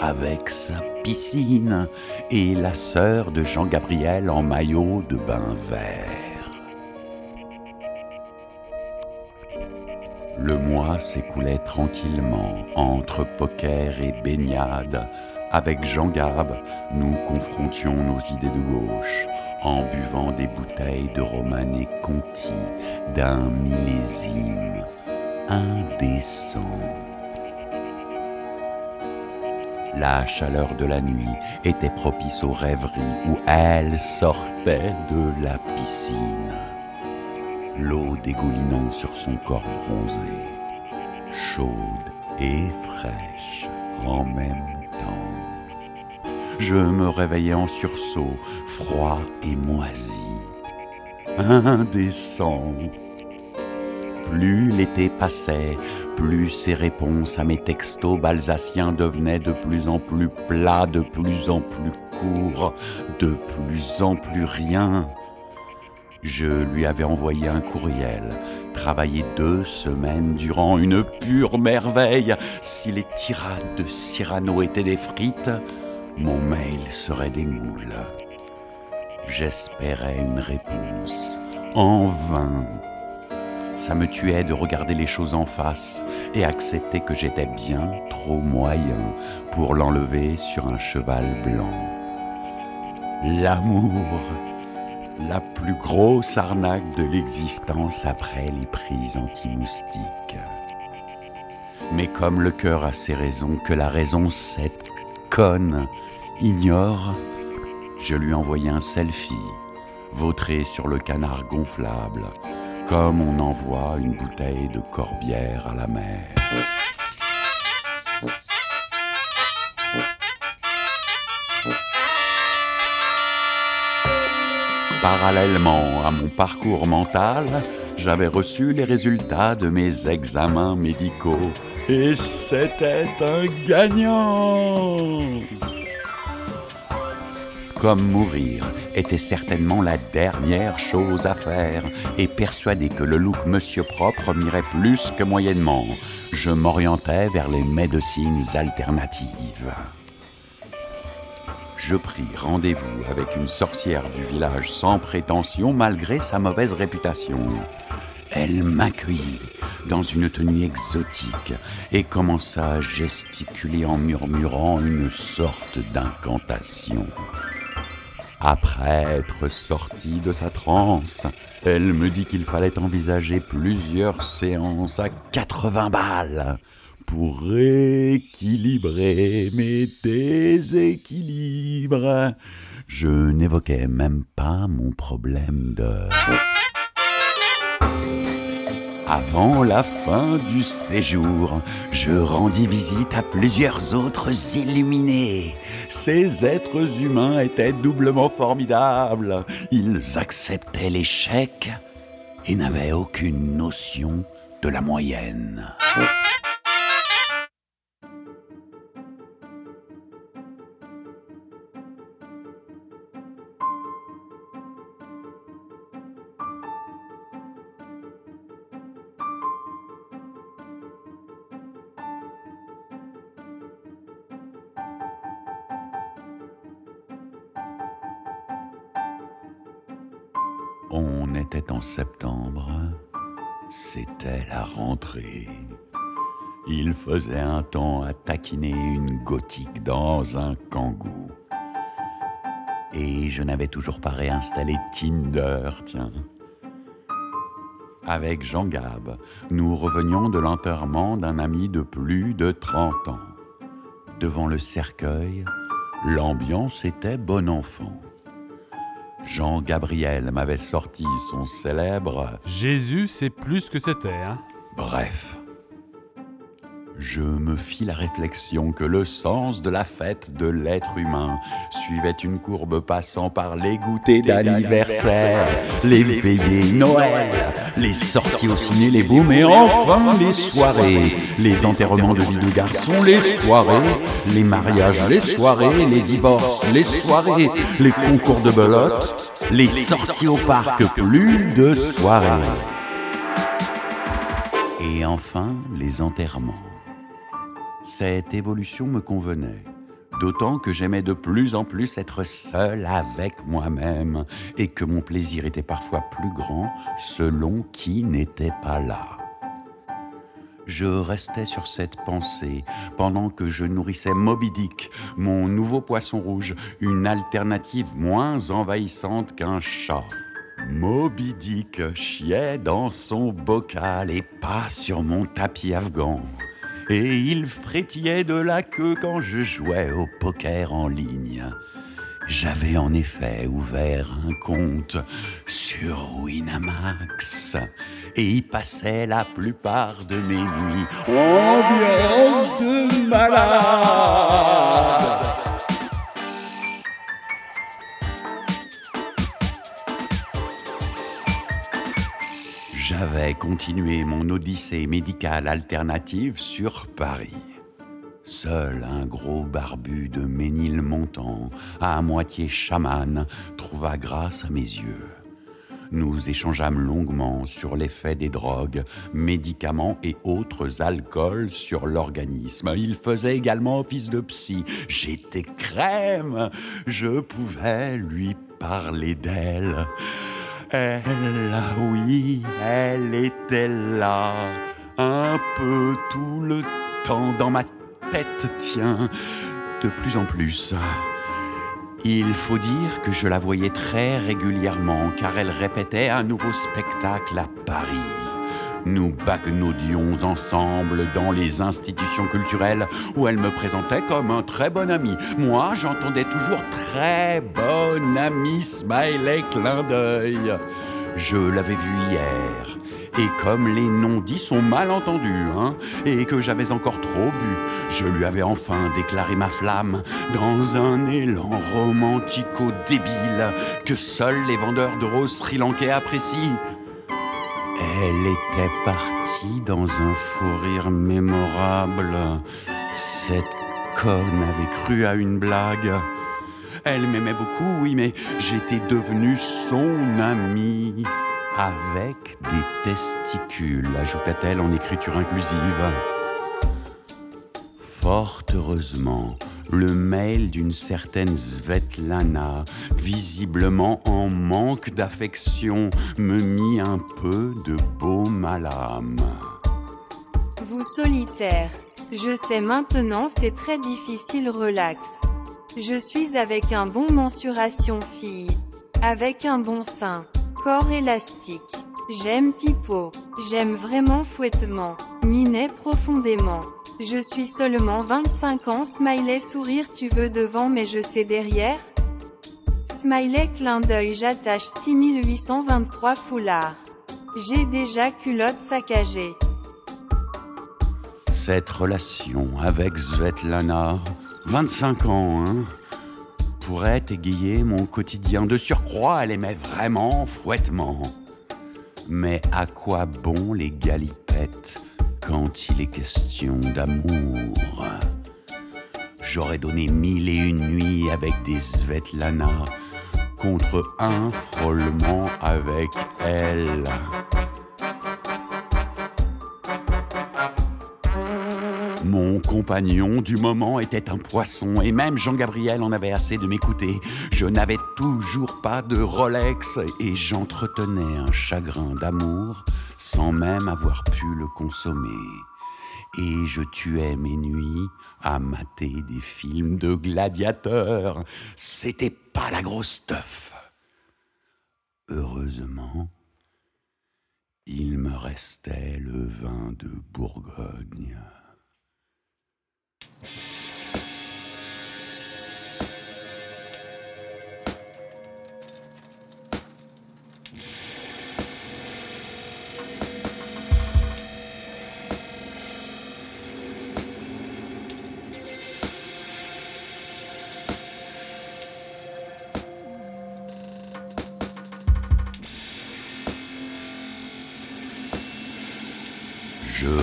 avec sa piscine et la sœur de Jean-Gabriel en maillot de bain vert. Le mois s'écoulait tranquillement entre poker et baignade. Avec Jean Gab, nous confrontions nos idées de gauche en buvant des bouteilles de Romanée Conti d'un millésime indécent. La chaleur de la nuit était propice aux rêveries où elle sortait de la piscine. L'eau dégoulinant sur son corps bronzé, chaude et fraîche en même temps. Je me réveillais en sursaut, froid et moisi. Indécent. Plus l'été passait, plus ses réponses à mes textos balsaciens devenaient de plus en plus plats, de plus en plus courts, de plus en plus rien. Je lui avais envoyé un courriel, travaillé deux semaines durant une pure merveille. Si les tirades de Cyrano étaient des frites, mon mail serait des moules. J'espérais une réponse. En vain. Ça me tuait de regarder les choses en face et accepter que j'étais bien trop moyen pour l'enlever sur un cheval blanc. L'amour, la plus grosse arnaque de l'existence après les prises anti-moustiques. Mais comme le cœur a ses raisons, que la raison, cette conne, ignore, je lui envoyais un selfie, vautré sur le canard gonflable, comme on envoie une bouteille de corbière à la mer. Parallèlement à mon parcours mental, j'avais reçu les résultats de mes examens médicaux et c'était un gagnant. Comme mourir était certainement la dernière chose à faire et persuadé que le look Monsieur Propre m'irait plus que moyennement, je m'orientais vers les médecines alternatives. Je pris rendez-vous avec une sorcière du village sans prétention malgré sa mauvaise réputation. Elle m'accueillit dans une tenue exotique et commença à gesticuler en murmurant une sorte d'incantation. Après être sortie de sa transe, elle me dit qu'il fallait envisager plusieurs séances à 80 balles pour rééquilibrer mes déséquilibres. Je n'évoquais même pas mon problème de... Avant la fin du séjour, je rendis visite à plusieurs autres illuminés. Ces êtres humains étaient doublement formidables. Ils acceptaient l'échec et n'avaient aucune notion de la moyenne. On était en septembre, c'était la rentrée. Il faisait un temps à taquiner une gothique dans un kangou. Et je n'avais toujours pas réinstallé Tinder, tiens. Avec Jean Gab, nous revenions de l'enterrement d'un ami de plus de 30 ans. Devant le cercueil, l'ambiance était bon enfant. Jean Gabriel m'avait sorti son célèbre. Jésus, c'est plus que c'était, hein. Bref. Je me fis la réflexion que le sens de la fête de l'être humain suivait une courbe passant par les goûters d'anniversaire, les veillées Noël, les sorties au ciné, les booms et enfin les soirées, les enterrements de vie de garçons, les soirées, les mariages, les soirées, les divorces, les soirées, les concours de belote, les sorties au parc, plus de soirées. Et enfin, les enterrements. Cette évolution me convenait, d'autant que j'aimais de plus en plus être seul avec moi-même et que mon plaisir était parfois plus grand selon qui n'était pas là. Je restais sur cette pensée pendant que je nourrissais Moby Dick, mon nouveau poisson rouge, une alternative moins envahissante qu'un chat. Moby Dick chiait dans son bocal et pas sur mon tapis afghan. Et il frétillait de la queue quand je jouais au poker en ligne. J'avais en effet ouvert un compte sur Winamax et y passais la plupart de mes nuits. Ambiance de malade J'avais continué mon odyssée médicale alternative sur Paris. Seul un gros barbu de Ménilmontant, à moitié chaman, trouva grâce à mes yeux. Nous échangeâmes longuement sur l'effet des drogues, médicaments et autres alcools sur l'organisme. Il faisait également office de psy. J'étais crème. Je pouvais lui parler d'elle. Elle, oui, elle était là, un peu tout le temps dans ma tête, tiens, de plus en plus. Il faut dire que je la voyais très régulièrement car elle répétait un nouveau spectacle à Paris. Nous bagnaudions ensemble dans les institutions culturelles où elle me présentait comme un très bon ami. Moi, j'entendais toujours très bon ami, smiley, clin d'œil. Je l'avais vu hier. Et comme les non-dits sont mal entendus, hein, et que j'avais encore trop bu, je lui avais enfin déclaré ma flamme dans un élan romantico-débile que seuls les vendeurs de roses sri-lankais apprécient. Elle était partie dans un fou rire mémorable. Cette conne avait cru à une blague. Elle m'aimait beaucoup, oui, mais j'étais devenu son ami. Avec des testicules, ajouta-t-elle en écriture inclusive. Fort heureusement, le mail d'une certaine Svetlana, visiblement en manque d'affection, me mit un peu de baume à l'âme. Vous solitaire. Je sais maintenant c'est très difficile relax. Je suis avec un bon mensuration fille. Avec un bon sein. Corps élastique. J'aime pipeau. J'aime vraiment fouettement. Minet profondément. Je suis seulement 25 ans, smiley sourire tu veux devant mais je sais derrière Smiley clin d'œil j'attache 6823 foulards. J'ai déjà culotte saccagée. Cette relation avec Svetlana, 25 ans, hein, pourrait égayer mon quotidien. De surcroît, elle aimait vraiment fouettement. Mais à quoi bon les galipettes? Quand il est question d'amour. J'aurais donné mille et une nuits avec des Svetlana contre un frôlement avec elle. Mon compagnon du moment était un poisson et même Jean-Gabriel en avait assez de m'écouter. Je n'avais toujours pas de Rolex et j'entretenais un chagrin d'amour sans même avoir pu le consommer. Et je tuais mes nuits à mater des films de gladiateurs. C'était pas la grosse stuff. Heureusement, il me restait le vin de Bourgogne.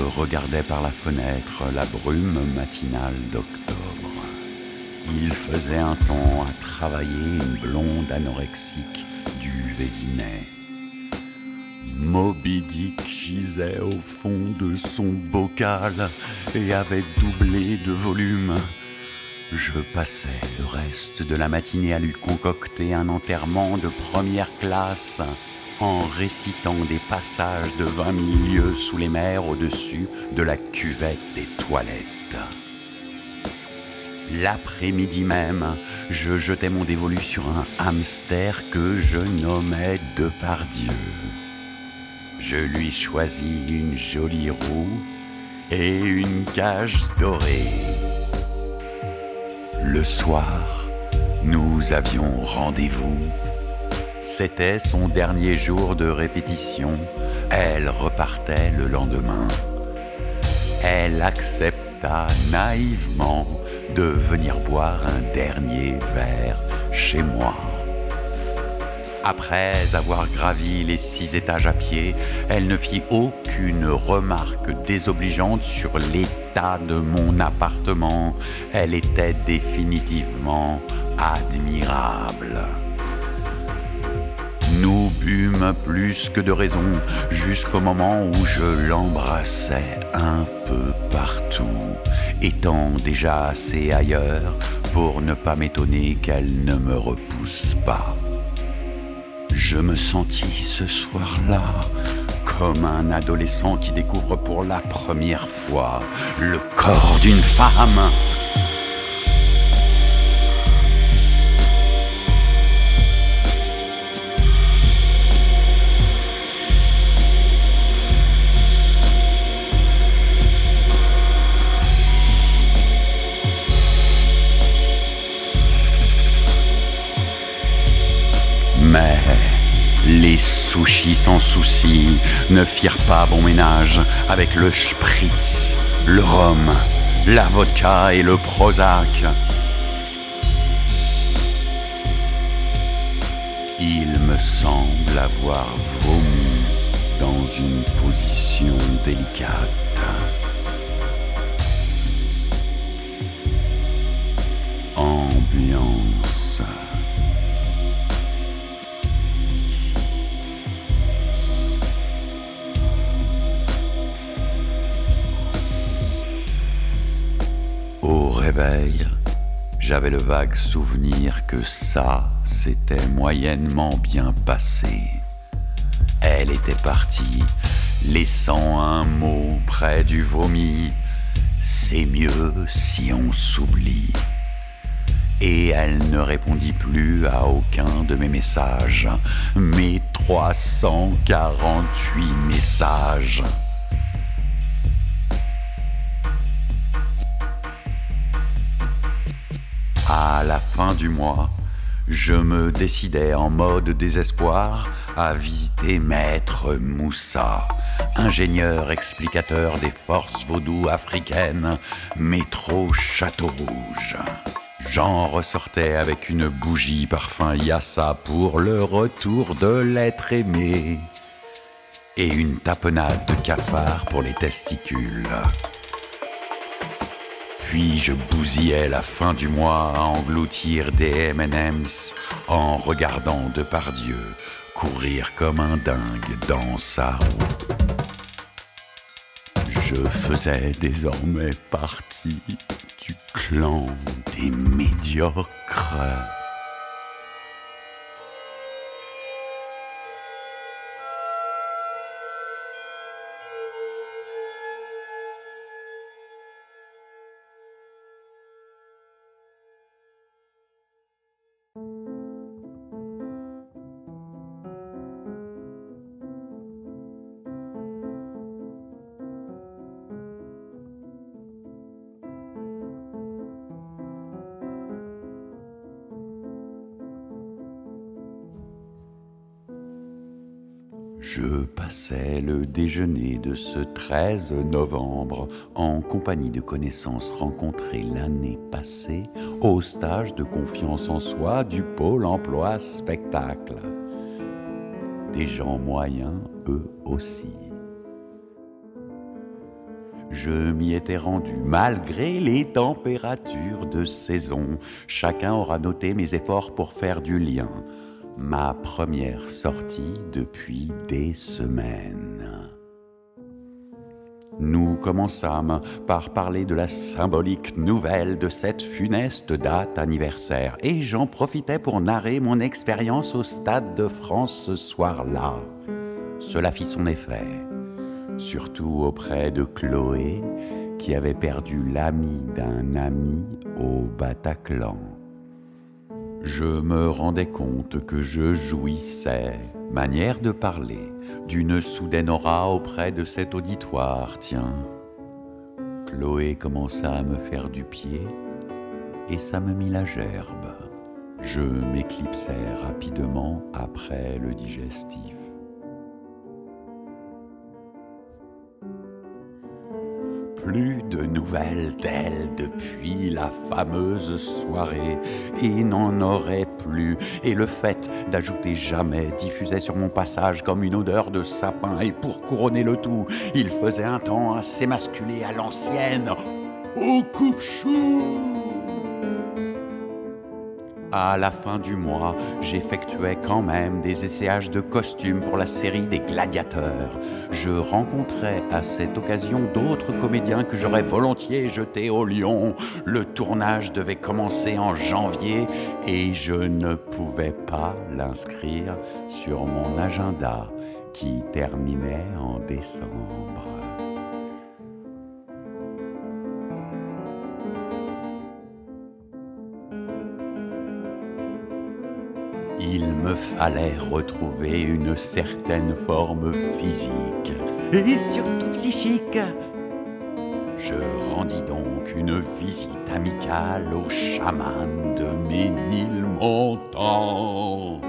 Je regardais par la fenêtre la brume matinale d'octobre. Il faisait un temps à travailler une blonde anorexique du Vésinet. Moby Dick gisait au fond de son bocal et avait doublé de volume. Je passais le reste de la matinée à lui concocter un enterrement de première classe en récitant des passages de vingt mille lieues sous les mers au-dessus de la cuvette des toilettes. L'après-midi même, je jetais mon dévolu sur un hamster que je nommais Depardieu. Je lui choisis une jolie roue et une cage dorée. Le soir, nous avions rendez-vous. C'était son dernier jour de répétition. Elle repartait le lendemain. Elle accepta naïvement de venir boire un dernier verre chez moi. Après avoir gravi les six étages à pied, elle ne fit aucune remarque désobligeante sur l'état de mon appartement. Elle était définitivement admirable. Plus que de raison jusqu'au moment où je l'embrassais un peu partout, étant déjà assez ailleurs pour ne pas m'étonner qu'elle ne me repousse pas. Je me sentis ce soir-là comme un adolescent qui découvre pour la première fois le corps d'une femme. Les sushis sans souci ne firent pas bon ménage avec le spritz, le rhum, la vodka et le Prozac. Il me semble avoir vomi dans une position délicate. Ambiance. J'avais le vague souvenir que ça s'était moyennement bien passé. Elle était partie, laissant un mot près du vomi. C'est mieux si on s'oublie. Et elle ne répondit plus à aucun de mes messages, mes 348 messages. À la fin du mois, je me décidai en mode désespoir à visiter Maître Moussa, ingénieur explicateur des forces vaudou africaines, métro Château Rouge. J'en ressortais avec une bougie parfum Yassa pour le retour de l'être aimé et une tapenade de cafard pour les testicules. Puis je bousillais la fin du mois à engloutir des M&M's en regardant Depardieu courir comme un dingue dans sa roue? Je faisais désormais partie du clan des médiocres. Déjeuner de ce 13 novembre en compagnie de connaissances rencontrées l'année passée au stage de confiance en soi du pôle emploi spectacle. Des gens moyens, eux aussi. Je m'y étais rendu malgré les températures de saison. Chacun aura noté mes efforts pour faire du lien ma première sortie depuis des semaines. Nous commençâmes par parler de la symbolique nouvelle de cette funeste date anniversaire et j'en profitais pour narrer mon expérience au Stade de France ce soir-là. Cela fit son effet, surtout auprès de Chloé qui avait perdu l'ami d'un ami au Bataclan je me rendais compte que je jouissais, manière de parler, d'une soudaine aura auprès de cet auditoire, tiens. Chloé commença à me faire du pied et ça me mit la gerbe. Je m'éclipsai rapidement après le digestif. Plus de nouvelles d'elle depuis la fameuse soirée, et n'en aurait plus. Et le fait d'ajouter jamais diffusait sur mon passage comme une odeur de sapin, et pour couronner le tout, il faisait un temps assez masculé à l'ancienne, au coupe-chou. À la fin du mois, j'effectuais quand même des essayages de costumes pour la série des gladiateurs. Je rencontrais à cette occasion d'autres comédiens que j'aurais volontiers jetés au lion. Le tournage devait commencer en janvier et je ne pouvais pas l'inscrire sur mon agenda qui terminait en décembre. Il me fallait retrouver une certaine forme physique et surtout psychique. Je rendis donc une visite amicale au chaman de Ménilmontant.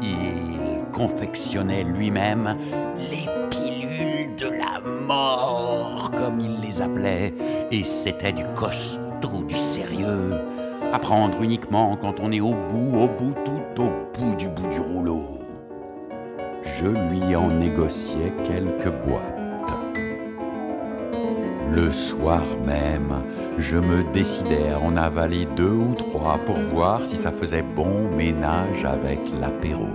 Il confectionnait lui-même les pilules de la mort, comme il les appelait, et c'était du costaud, du sérieux. À prendre uniquement quand on est au bout, au bout, tout au bout du bout du rouleau. Je lui en négociais quelques boîtes. Le soir même, je me décidai à en avaler deux ou trois pour voir si ça faisait bon ménage avec l'apéro.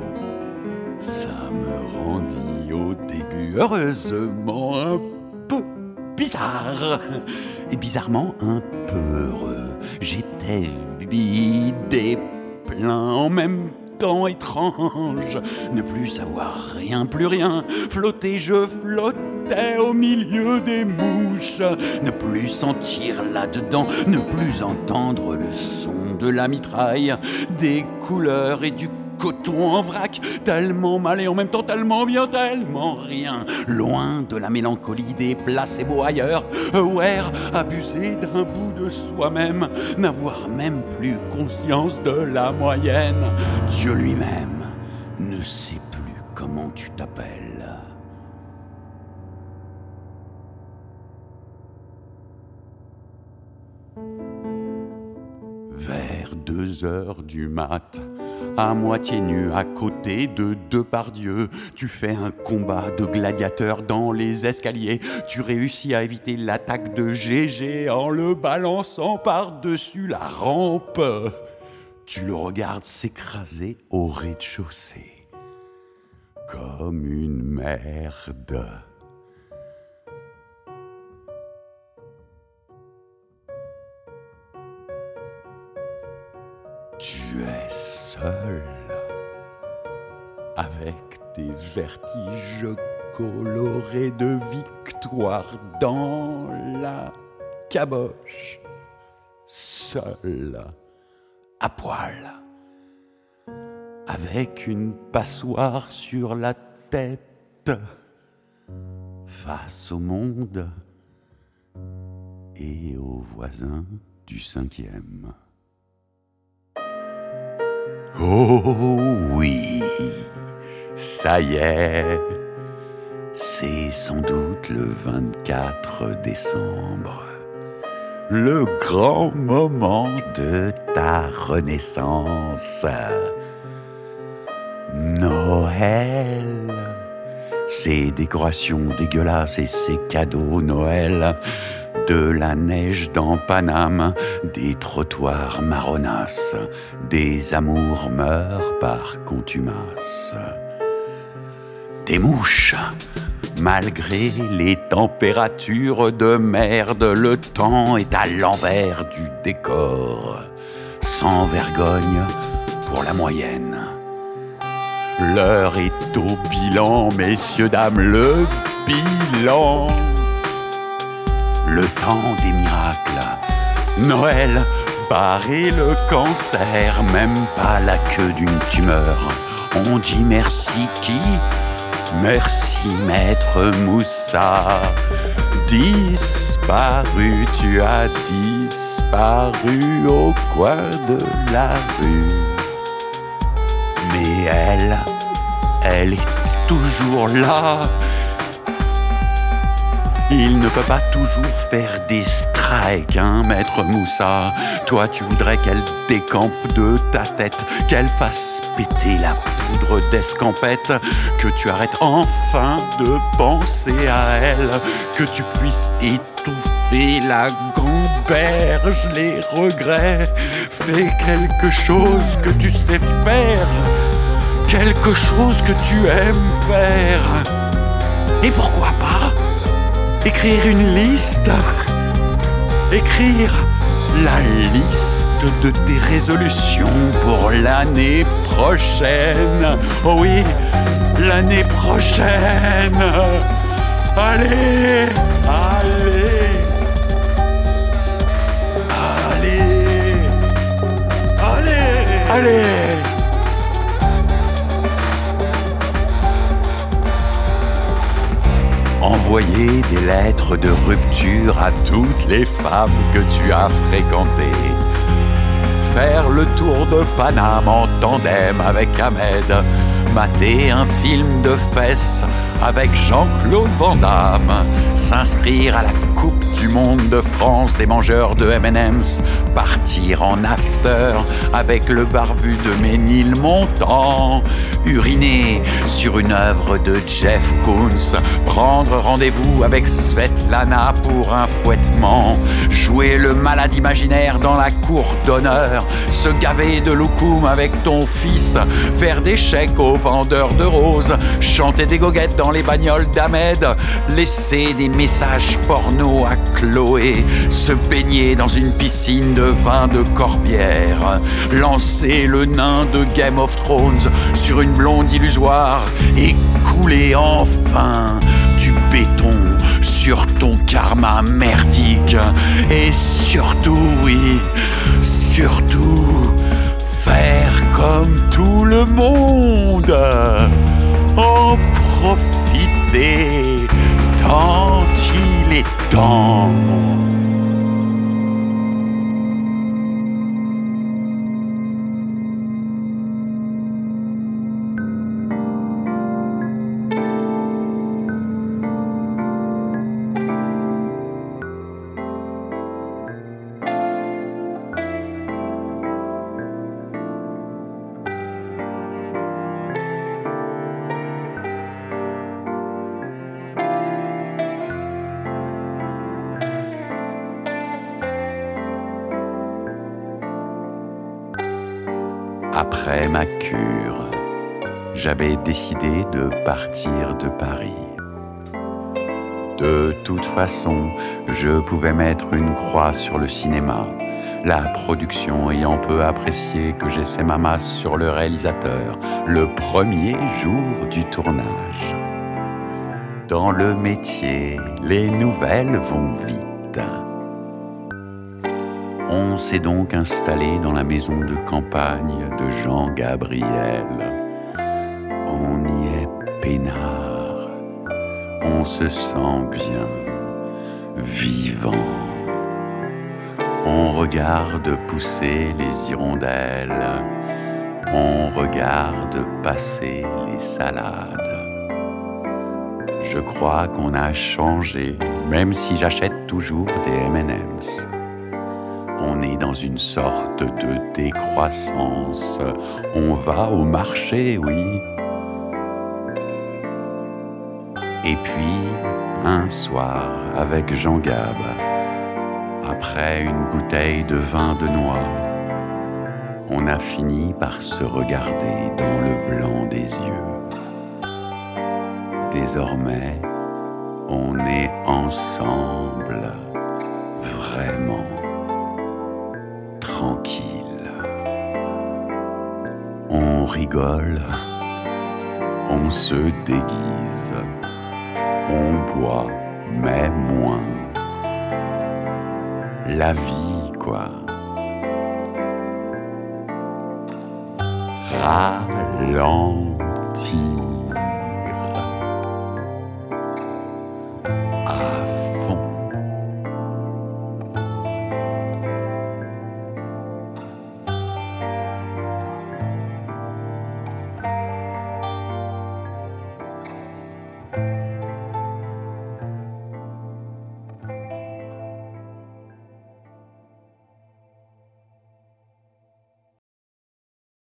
Ça me rendit au début heureusement un peu bizarre. Et bizarrement un peu heureux. J'étais vide en même temps étrange. Ne plus savoir rien, plus rien. Flotter, je flottais au milieu des mouches. Ne plus sentir là-dedans, ne plus entendre le son de la mitraille, des couleurs et du coton en vrac, tellement mal et en même temps tellement bien, tellement rien, loin de la mélancolie des placebos ailleurs, aware, abusé d'un bout de soi-même, n'avoir même plus conscience de la moyenne. Dieu lui-même ne sait plus comment tu t'appelles. Vers deux heures du mat, à moitié nu à côté de deux pardieux. Tu fais un combat de gladiateurs dans les escaliers. Tu réussis à éviter l'attaque de GG en le balançant par-dessus la rampe. Tu le regardes s'écraser au rez-de-chaussée. Comme une merde. Tu es seul avec tes vertiges colorés de victoire dans la caboche. Seul, à poil, avec une passoire sur la tête, face au monde et aux voisins du cinquième. Oh oui, ça y est, c'est sans doute le 24 décembre, le grand moment de ta renaissance. Noël, ces décorations dégueulasses et ces cadeaux Noël, de la neige dans Paname, des trottoirs marronasses, des amours meurent par contumace. Des mouches, malgré les températures de merde, le temps est à l'envers du décor, sans vergogne pour la moyenne. L'heure est au bilan, messieurs, dames, le bilan le temps des miracles. Noël, barrer le cancer, même pas la queue d'une tumeur. On dit merci qui? Merci maître Moussa disparu, tu as disparu au coin de la rue. Mais elle, elle est toujours là. Il ne peut pas toujours faire des strikes, hein, maître Moussa. Toi, tu voudrais qu'elle décampe de ta tête, qu'elle fasse péter la poudre d'escampette, que tu arrêtes enfin de penser à elle, que tu puisses étouffer la gamberge, les regrets. Fais quelque chose que tu sais faire, quelque chose que tu aimes faire. Et pourquoi pas écrire une liste, écrire la liste de tes résolutions pour l'année prochaine. Oh oui, l'année prochaine. Allez, allez, allez, allez, allez. Envoyer des lettres de rupture à toutes les femmes que tu as fréquentées. Faire le tour de Paname en tandem avec Ahmed. Mater un film de fesses avec Jean-Claude Van Damme. S'inscrire à la du Monde de France des mangeurs de M&M's. Partir en after avec le barbu de Ménilmontant. Uriner sur une œuvre de Jeff Koons. Prendre rendez-vous avec Svetlana pour un Jouer le malade imaginaire dans la cour d'honneur. Se gaver de loukoum avec ton fils. Faire des chèques aux vendeurs de roses. Chanter des goguettes dans les bagnoles d'Ahmed. Laisser des messages porno à Chloé. Se baigner dans une piscine de vin de Corbière. Lancer le nain de Game of Thrones sur une blonde illusoire. Et couler enfin du béton sur ton karma merdique. Et surtout, oui, surtout, faire comme tout le monde. En profiter tant il est temps. J'avais décidé de partir de Paris. De toute façon, je pouvais mettre une croix sur le cinéma, la production ayant peu apprécié que j'essaie ma masse sur le réalisateur le premier jour du tournage. Dans le métier, les nouvelles vont vite. On s'est donc installé dans la maison de campagne de Jean Gabriel. On se sent bien, vivant. On regarde pousser les hirondelles. On regarde passer les salades. Je crois qu'on a changé, même si j'achète toujours des M&M's on est dans une sorte de décroissance. On va au marché, oui. Et puis, un soir, avec Jean Gab, après une bouteille de vin de noix, on a fini par se regarder dans le blanc des yeux. Désormais, on est ensemble, vraiment tranquille. On rigole, on se déguise, on boit, mais moins. La vie, quoi. Ralentit.